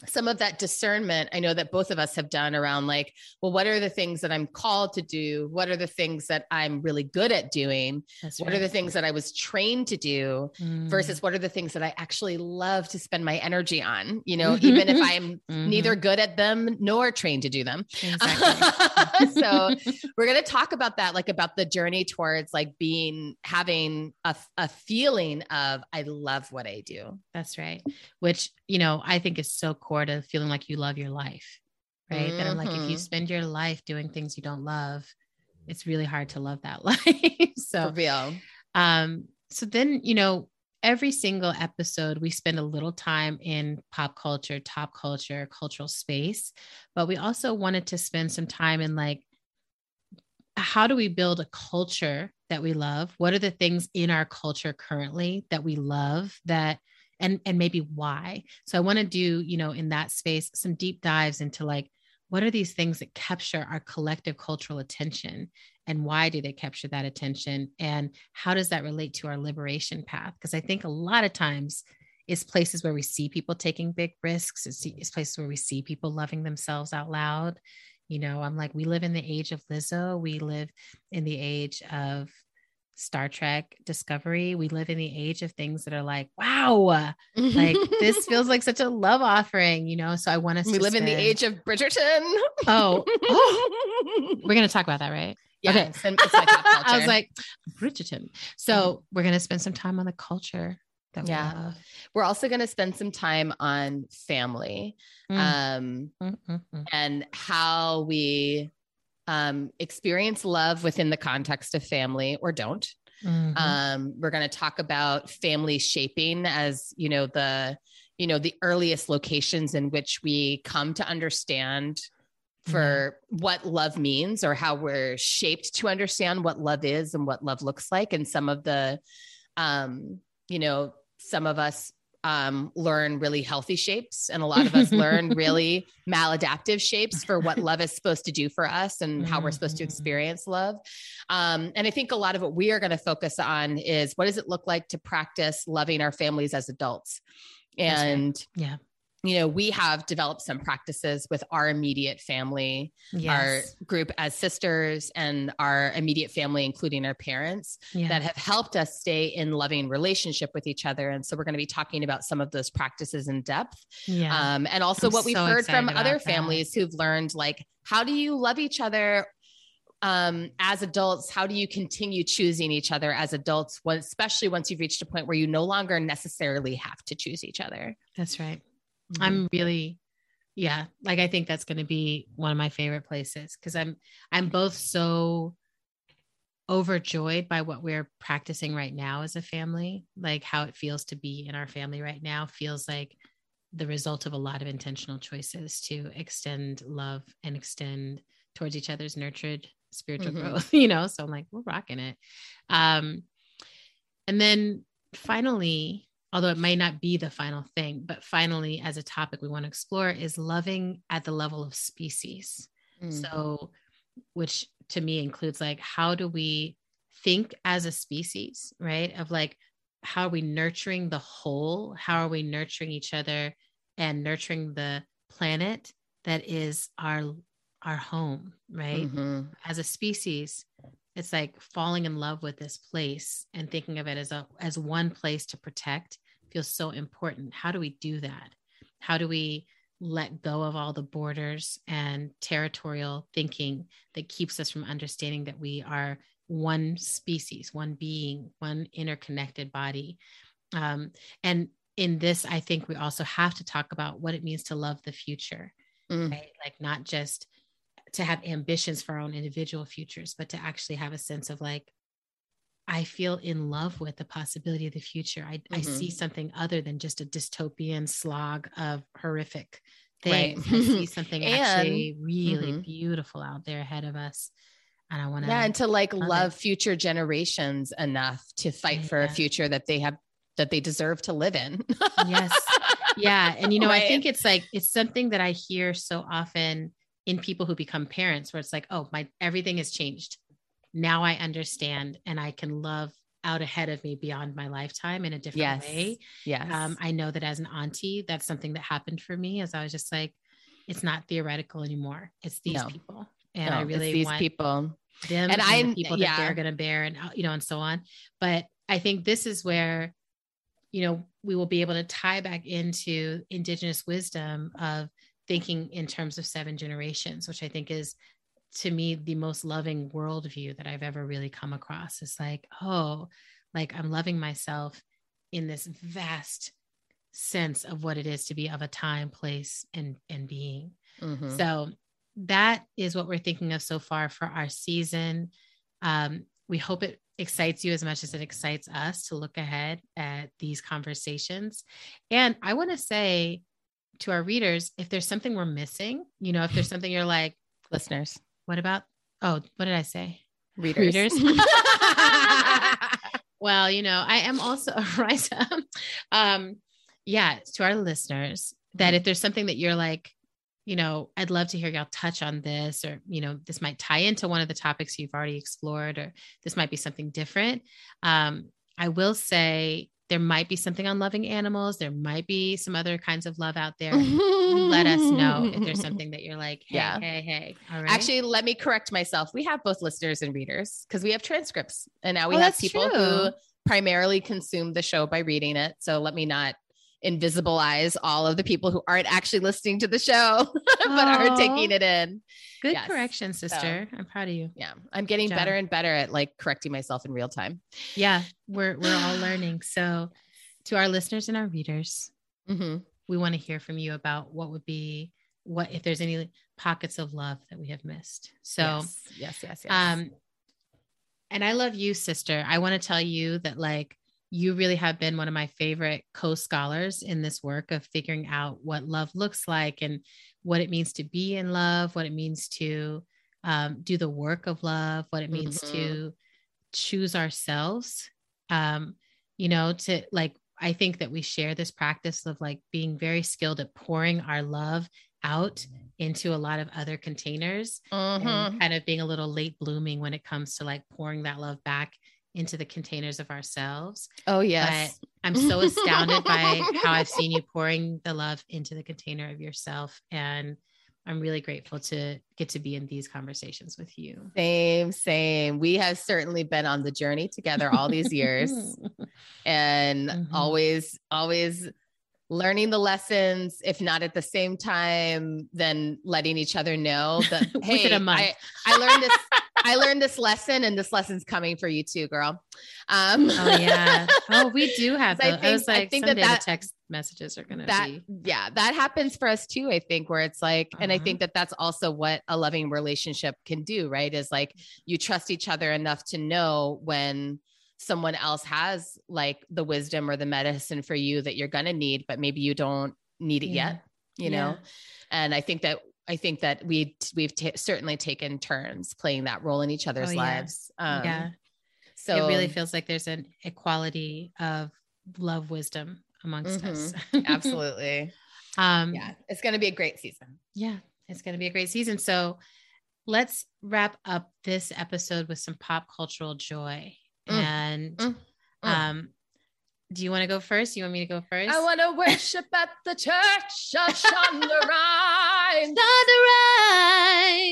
some of that discernment i know that both of us have done around like well what are the things that i'm called to do what are the things that i'm really good at doing That's what right. are the things that i was trained to do mm. versus what are the things that i actually love to spend my energy on you know even if i'm mm-hmm. neither good at them nor trained to do them exactly. so we're going to talk about that like about the journey towards like being having a, a feeling of i love what i do that's right which you know i think is so core to feeling like you love your life, right? Mm-hmm. That I'm like, if you mm-hmm. spend your life doing things you don't love, it's really hard to love that life. so For real. Um, so then, you know, every single episode we spend a little time in pop culture, top culture, cultural space, but we also wanted to spend some time in like how do we build a culture that we love? What are the things in our culture currently that we love that and and maybe why so i want to do you know in that space some deep dives into like what are these things that capture our collective cultural attention? And why do they capture that attention? And how does that relate to our liberation path? Because i think a lot of times it's places where we see people taking big risks. It's, it's places where we see people loving themselves out loud. You know i'm like we live in the age of lizzo. We live in the age of Star Trek Discovery, we live in the age of things that are like, wow, like this feels like such a love offering, you know? So I want us we live spend... in the age of Bridgerton. Oh, oh. we're going to talk about that, right? Yeah, okay. It's, it's I was like, Bridgerton. So mm-hmm. we're going to spend some time on the culture that we yeah. Love. We're also going to spend some time on family mm. um, mm-hmm. and how we um, experience love within the context of family or don't. Mm-hmm. Um, we're going to talk about family shaping as you know the you know the earliest locations in which we come to understand for mm-hmm. what love means or how we're shaped to understand what love is and what love looks like and some of the um you know some of us um, learn really healthy shapes, and a lot of us learn really maladaptive shapes for what love is supposed to do for us and how we're supposed to mm-hmm. experience love. Um, and I think a lot of what we are going to focus on is what does it look like to practice loving our families as adults? And right. yeah, you know, we have developed some practices with our immediate family, yes. our group as sisters, and our immediate family, including our parents, yeah. that have helped us stay in loving relationship with each other. And so we're going to be talking about some of those practices in depth. Yeah. Um, and also I'm what we've so heard from other that. families who've learned like, how do you love each other um, as adults, how do you continue choosing each other as adults, especially once you've reached a point where you no longer necessarily have to choose each other? That's right. Mm-hmm. I'm really yeah, like I think that's going to be one of my favorite places cuz I'm I'm both so overjoyed by what we're practicing right now as a family, like how it feels to be in our family right now feels like the result of a lot of intentional choices to extend love and extend towards each other's nurtured spiritual mm-hmm. growth, you know? So I'm like, we're rocking it. Um, and then finally, although it might not be the final thing, but finally, as a topic we want to explore is loving at the level of species. Mm. So, which to me includes like, how do we think as a species, right? Of like, how are we nurturing the whole? How are we nurturing each other and nurturing the planet that is our our home, right? Mm-hmm. As a species, it's like falling in love with this place and thinking of it as a as one place to protect feels so important. How do we do that? How do we let go of all the borders and territorial thinking that keeps us from understanding that we are one species one being one interconnected body? Um, and in this i think we also have to talk about what it means to love the future mm. right? Like not just to have ambitions for our own individual futures, but to actually have a sense of like, I feel in love with the possibility of the future. I, mm-hmm. I see something other than just a dystopian slog of horrific things. Right. I see something and, actually really mm-hmm. beautiful out there ahead of us. And I want to, yeah, and to like love, love future generations enough to fight yeah. for a future that they have that they deserve to live in. yes. Yeah. And you know, right. I think it's like it's something that I hear so often in people who become parents where it's like oh my everything has changed now i understand and i can love out ahead of me beyond my lifetime in a different Yes. way. Yes. Um, I know that as an auntie, that's something that happened for me as I was just like, it's not theoretical anymore. It's these No. people. And No, I really these people. them And I- the people yeah. that they're going to bear and how- you know and so on but i think this is where you know we will be able to tie back into indigenous wisdom of thinking in terms of seven generations which i think is to me the most loving worldview that i've ever really come across it's like oh like i'm loving myself in this vast sense of what it is to be of a time place and and being Mhm. so that is what we're thinking of so far for our season. Um, we hope it excites you as much as it excites us to look ahead at these conversations. And I want to say to our readers, if there's something we're missing, you know, if there's something you're like, Listeners, what about? Oh, what did I say? readers. Readers. Well, you know, I am also a writer. um, yeah, to our listeners, that if there's something that you're like, you know, I'd love to hear y'all touch on this, or you know, this might tie into one of the topics you've already explored, or this might be something different. Um, I will say there might be something on loving animals. There might be some other kinds of love out there. Let us know if there's something that you're like, hey, Yeah. hey, hey. All right. Actually, let me correct myself. We have both listeners and readers because we have transcripts, and now we Oh, have people true. who primarily consume the show by reading it. So let me not invisibilize all of the people who aren't actually listening to the show but are taking it in. good yes. correction, sister. I'm proud of you. Yeah, I'm getting better and better at like correcting myself in real time. Yeah, we're we're all learning. So, to our listeners and our readers, hmm we want to hear from you about what would be what if there's any pockets of love that we have missed. So, yes, yes, yes. yes. um, and I love you, sister. I want to tell you that like you really have been one of my favorite co-scholars in this work of figuring out what love looks like and what it means to be in love, what it means to um, do the work of love, what it means Mhm. to choose ourselves. Um, you know, to like, I think that we share this practice of like being very skilled at pouring our love out into a lot of other containers and kind of being a little late blooming when it comes to like pouring that love back into the containers of ourselves. oh yes, I'm so astounded by how I've seen you pouring the love into the container of yourself. And I'm really grateful to get to be in these conversations with you. same, same. We have certainly been on the journey together all these years. and Mhm. always always learning the lessons if not at the same time then letting each other know that hey. I, I learned this i learned this lesson and this lesson's coming for you too girl um oh yeah. Oh, we do have. I those. I, think- was I think that that- the text messages are gonna that be. yeah that happens for us too i think where it's like and i Uh-huh. think that that's also what a loving relationship can do right is like you trust each other enough to know when someone else has like the wisdom or the medicine for you that you're gonna need but maybe you don't need it Yeah. yet you know and i think that i think that we we've ta certainly taken turns playing that role in each other's Oh, yeah. lives um yeah. so it really feels like there's an equality of love wisdom amongst us. absolutely um yeah it's gonna be a great season yeah, it's going to be a great season. So let's wrap up this episode with some pop cultural joy. Mm. And Mm. Mm. um, do you want to go first? You want me to go first? I want to worship at the church of Shonda Rhimes.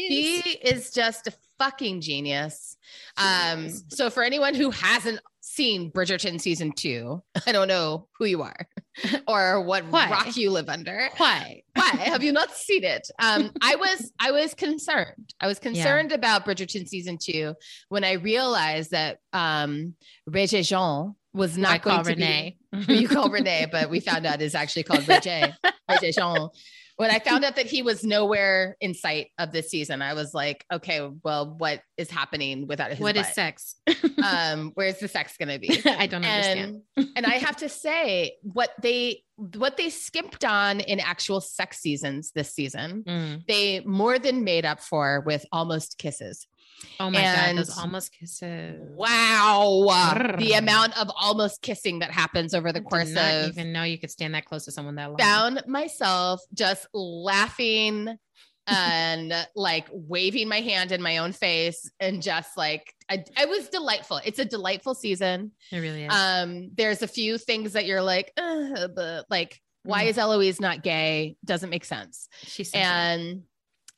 He is just a fucking genius. Um, so for anyone who hasn't seen Bridgerton season two, I don't know who you are or what Why? rock you live under. Why? Why have you not seen it? Um, I was I was concerned. I was concerned about Bridgerton season two when I realized that um Regé Jean was not I going call to be Renee. who you call Renee, but we found out is actually called Regé. Regé Jean. When I found out that he was nowhere in sight of this season, I was like, okay, well, what is happening without his What is butt? sex? um, where's the sex gonna be? I don't understand. and and I have to say what they what they skipped on in actual sex seasons this season, Mm. they more than made up for with almost kisses. Oh my And- god, those almost kisses. Wow, the amount of almost kissing that happens over the course not of even know you could stand that close to someone that long. found myself just laughing and like waving my hand in my own face and just like I, I was delightful. It's a delightful season. It really is. Um, there's a few things that you're like, but like, why mm. is Eloise not gay? Doesn't make sense. She's and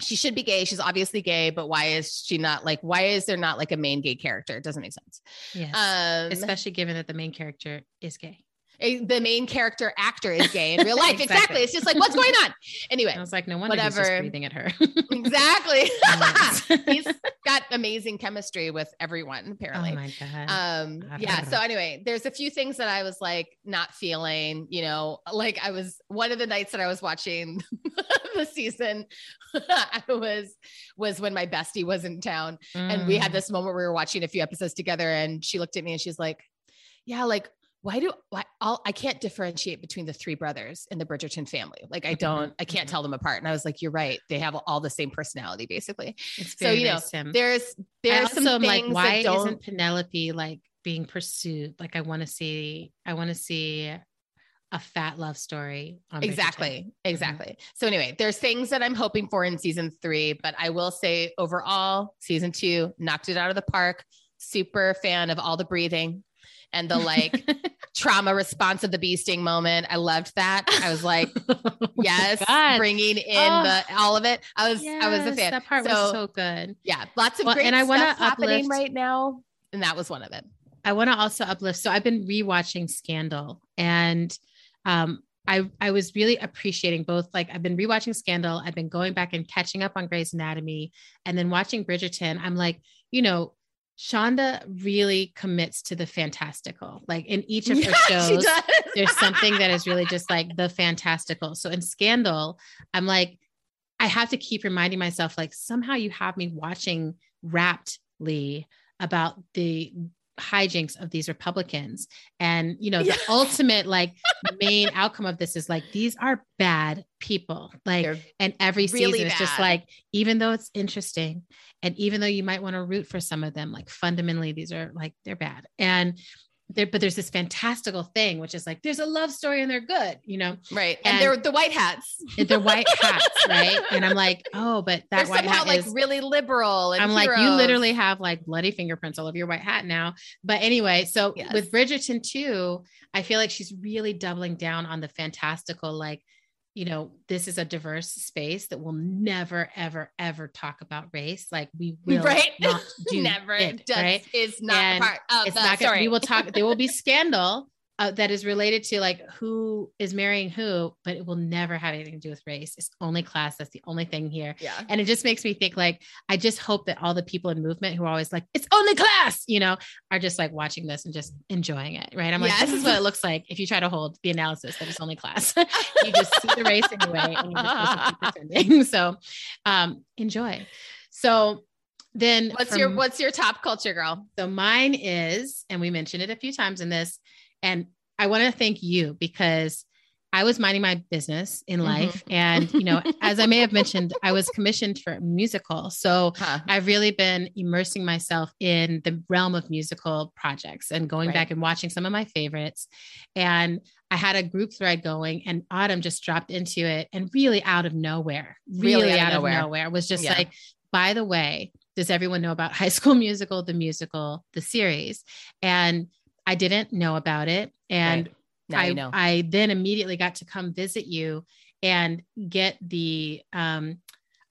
she should be gay. She's obviously gay, but why is she not like? Why is there not like a main gay character? It doesn't make sense. Yes. Um, especially given that the main character is gay a, the main character actor is gay in real life. exactly. exactly. It's just like, what's going on? Anyway, I was like, no wonder whatever. he's just breathing at her. exactly. he's got amazing chemistry with everyone, apparently. Oh my God. Um, yeah. So anyway, there's a few things that I was like not feeling, you know, like I was one of the nights that I was watching the season, I was, was when my bestie was in town mm. and we had mm. this moment where we were watching a few episodes together and she looked at me and she's like, yeah, like why do why I'll, I can't differentiate between the three brothers in the Bridgerton family. Like I mm-hmm, don't, I can't mm-hmm. tell them apart. And I was like, you're right. They have all the same personality, basically. so you know, there's there's some things like, why isn't Penelope like being pursued? Like I want to see, I want to see a fat love story. exactly. Exactly. Mm-hmm. So anyway, there's things that I'm hoping for in season three, but I will say overall, season two knocked it out of the park. Super fan of all the breathing and the like trauma response of the bee sting moment. I loved that. I was like, oh yes, bringing in oh, the all of it. I was yes, I was a fan. That part so, was so good. Yeah, lots of well, great and I want to happening right now, and that was one of it. I want to also uplift. So I've been rewatching Scandal, and um, I I was really appreciating both. Like I've been rewatching Scandal, I've been going back and catching up on Grey's Anatomy, and then watching Bridgerton. I'm like, you know, Shonda really commits to the fantastical. Like in each of her yeah, shows, there's something that is really just like the fantastical. So in Scandal, I'm like, I have to keep reminding myself, like, somehow you have me watching raptly about the hijinks of these Republicans. And, you know, the yeah. ultimate like main outcome of this is like, these are bad people. Like, They're and every really season is just like, even though it's interesting, and even though you might want to root for some of them, like fundamentally, these are like they're bad. And there, but there's this fantastical thing, which is like there's a love story and they're good, you know? Right. And, and they're the white hats. They're white hats, right? And I'm like, oh, but that they're white hat like is really liberal. I'm heroes. like, you literally have like bloody fingerprints all over your white hat now. But anyway, so yes. with Bridgerton too, I feel like she's really doubling down on the fantastical, like you know, this is a diverse space that will never, ever, ever talk about race. Like we will right? not do never it, does, right? is not and part of it's the not story. we will talk, there will be scandal uh, that is related to like who is marrying who, but it will never have anything to do with race. It's only class. That's the only thing here. Yeah. And it just makes me think like, I just hope that all the people in movement who are always like, it's only class, you know, are just like watching this and just enjoying it. Right. I'm like, this is what it looks like if you try to hold the analysis that it's only class. you just see the race anyway and you're just keep pretending. So um, enjoy. So then what's from, your what's your top culture girl? So mine is, and we mentioned it a few times in this, and I want to thank you because I was minding my business in mm-hmm. life. Mm-hmm. And, you know, as I may have mentioned, I was commissioned for a musical. So huh. I've really been immersing myself in the realm of musical projects and going right. back and watching some of my favorites. And I had a group thread going, and Autumn just dropped into it and really out of nowhere, really, really out, of, nowhere. nowhere, was just yeah. like, by the way, does everyone know about High School Musical, the musical, the series? And I didn't know about it. And right. I, you know. I then immediately got to come visit you and get the, um,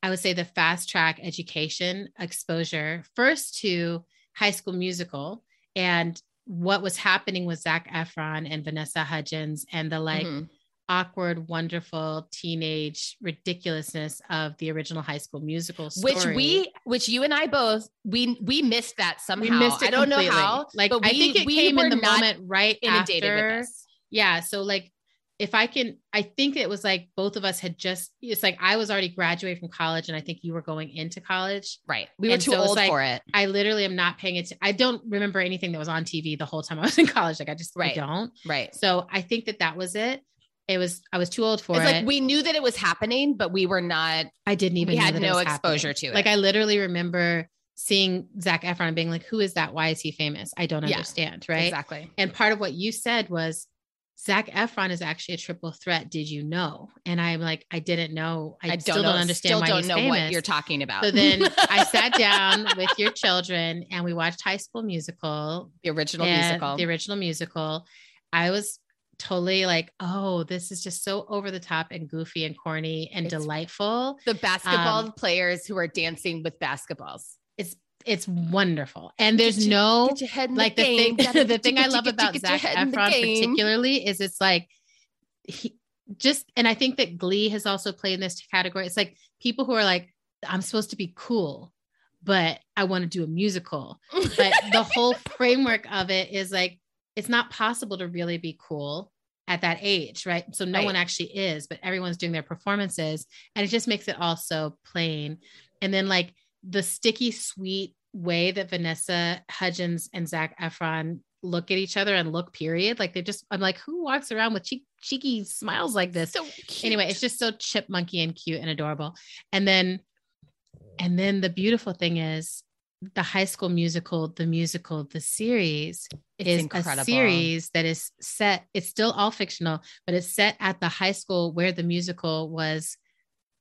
I would say the fast track education exposure first to high school musical and what was happening with Zac Efron and Vanessa Hudgens and the like mm-hmm awkward, wonderful teenage ridiculousness of the original High School Musical story. Which we, which you and I both, we we missed that somehow. We missed it I don't completely. know how. Like but we, I think it came in the moment right inundated after. Yeah. So like if I can, I think it was like both of us had just, it's like I was already graduating from college and I think you were going into college. Right. We were and too so old like, for it. I literally am not paying attention. I don't remember anything that was on TV the whole time I was in college. Like I just right. I don't. Right. So I think that that was it it was I was too old for it's it. Like we knew that it was happening, but we were not. I didn't even. We had no exposure happening. to it. Like I literally remember seeing Zac Efron being like, "Who is that? Why is he famous? I don't yeah, understand." Right? Exactly. And part of what you said was, Zac Efron is actually a triple threat. Did you know? And I'm like, I didn't know. I, I don't, don't, understand still why don't know famous. what you're talking about. So then I sat down with your children and we watched High School Musical, the original musical. the original musical. I was totally like, oh, this is just so over the top and goofy and corny and It's- delightful. the basketball Um, players who are dancing with basketballs. It's it's wonderful. And there's your- no get your head in like the, the, thing Gotta the thing I love you- about get Zach head in the Efron particularly is it's like he just and I think that Glee has also played in this category. It's like people who are like, I'm supposed to be cool, but I want to do a musical. But the whole framework of it is like it's not possible to really be cool at that age, right? So no Right. one actually is, but everyone's doing their performances and it just makes it all so plain. And then like the sticky sweet way that Vanessa Hudgens and Zac Efron look at each other and look period like they just i'm like who walks around with cheek, cheeky smiles like this so cute. anyway it's just so chipmunky and cute and adorable and then and then the beautiful thing is the high school musical the musical the series It's is incredible. a series that is set it's still all fictional but it's set at the high school where the musical was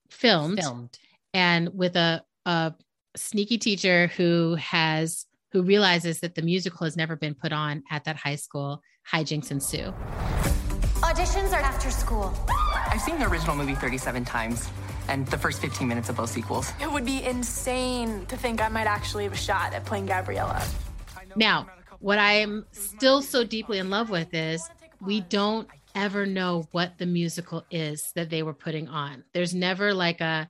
filmed, filmed. and with a, a sneaky teacher who has who realizes that the musical has never been put on at that high school hijinks ensue Auditions are after school. I've seen the original movie 37 times and the first 15 minutes of both sequels. It would be insane to think I might actually have a shot at playing Gabriella. Now, what I'm still so deeply in love with is we don't ever know what the musical is that they were putting on. There's never like a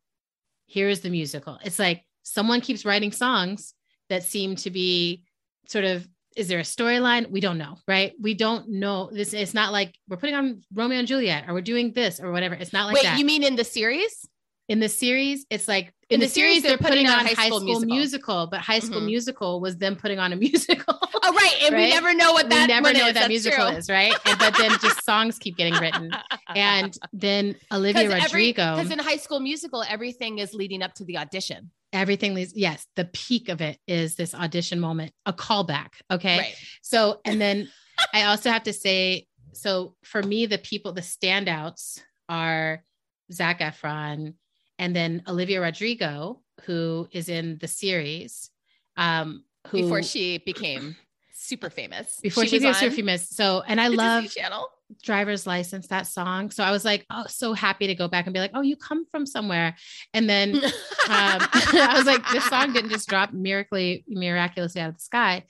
here's the musical. It's like someone keeps writing songs that seem to be sort of is there a storyline? We don't know, right? We don't know. This it's not like we're putting on Romeo and Juliet or we're doing this or whatever. It's not like Wait, that. you mean in the series? In the series, it's like in, the, series, they're putting, on High School, musical. but High School Mhm. Musical was them putting on a musical. Oh, right. And we never know what that we never know is. what that That's musical true. is, right? And, but then just songs keep getting written. And then Olivia Rodrigo, Because in High School Musical, everything is leading up to the audition. everything leads, yes, the peak of it is this audition moment, a callback. Okay. Right. So, and then I also have to say, so for me, the people, the standouts are Zac Efron and then Olivia Rodrigo, who is in the series. Um, who Before she became super famous. before she, was became super famous. So, and I love Channel. driver's license, that song. So I was like, oh, so happy to go back and be like, oh, you come from somewhere. And then um, I was like, this song didn't just drop miraculously, miraculously out of the sky.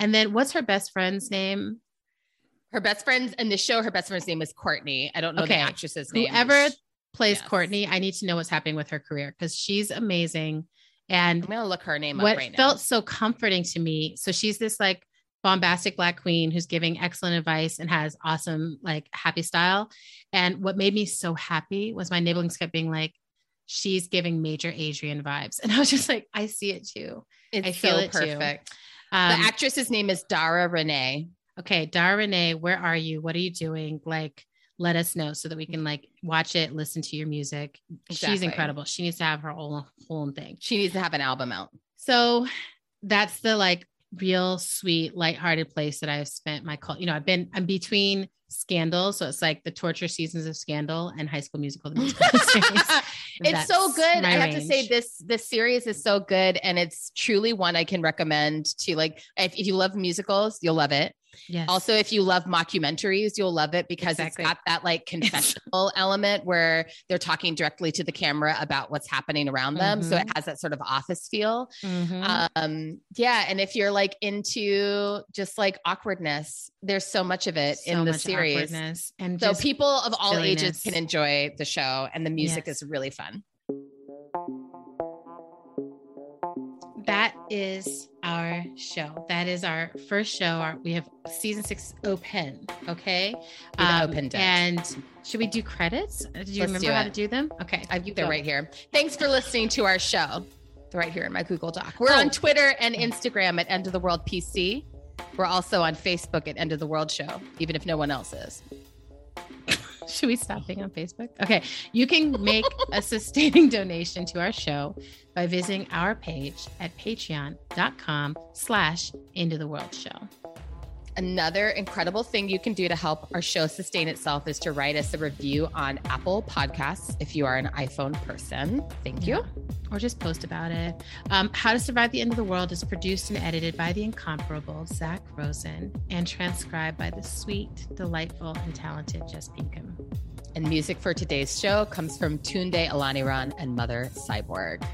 And then what's her best friend's name? her best friend in the show, her best friend's name is Courtney. I don't know Okay. the actress's name. Whoever plays Yes. Courtney, I need to know what's happening with her career because she's amazing. And I'm gonna look her name what up right felt now. so comforting to me. So she's this like bombastic black queen who's giving excellent advice and has awesome like happy style. And what made me so happy was my neighborings kept being like, she's giving major Adrienne vibes. And I was just like, I see it too. It's I feel so it too. perfect. Um, the actress's name is Dara Renee. okay, Dara Renee, where are you? What are you doing? Like, let us know so that we can like watch it, listen to your music. She's incredible. She needs to have her own whole thing. She needs to have an album out. So that's the like real sweet, lighthearted place that I've spent my call. You know, I've been I'm between Scandal, so it's like the torture seasons of Scandal and High School Musical. The musical series. it's so good. I have to say this this series is so good and it's truly one I can recommend to like if, if you love musicals, you'll love it. Yes. Also, if you love mockumentaries, you'll love it because Exactly. it's got that like confessional element where they're talking directly to the camera about what's happening around them. So it Mhm. has that sort of office feel. Mhm. Um, yeah. And if you're like into just like awkwardness, there's so much of it So in the series. and So people of all ages can enjoy the show and the music Yes. is really fun. That is our show. That is our first show. Our, we have season six open. Okay. Um, We've opened it. And should we do credits? Uh, Do you Let's remember how to do them? Okay. I've, you they're go. right here. Thanks for listening to our show. They're right here in my Google Doc. We're Oh. on Twitter and Instagram at End of the World PC. We're also on Facebook at End of the World Show, even if no one else is. Should we stop being on Facebook? Okay. You can make a sustaining donation to our show by visiting our page at patreon.com slash into the world show. Another incredible thing you can do to help our show sustain itself is to write us a review on Apple Podcasts if you are an iPhone person. Thank you. Or just post about it. Um, How to Survive the End of the World is produced and edited by the incomparable Zak Rosen and transcribed by the sweet, delightful, and talented Jess Pinkham. And music for today's show comes from Tunde Olaniran and Mother Cyborg.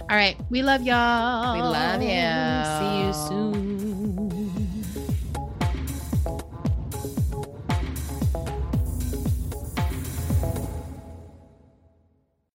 All right. We love y'all. We love you. See you soon.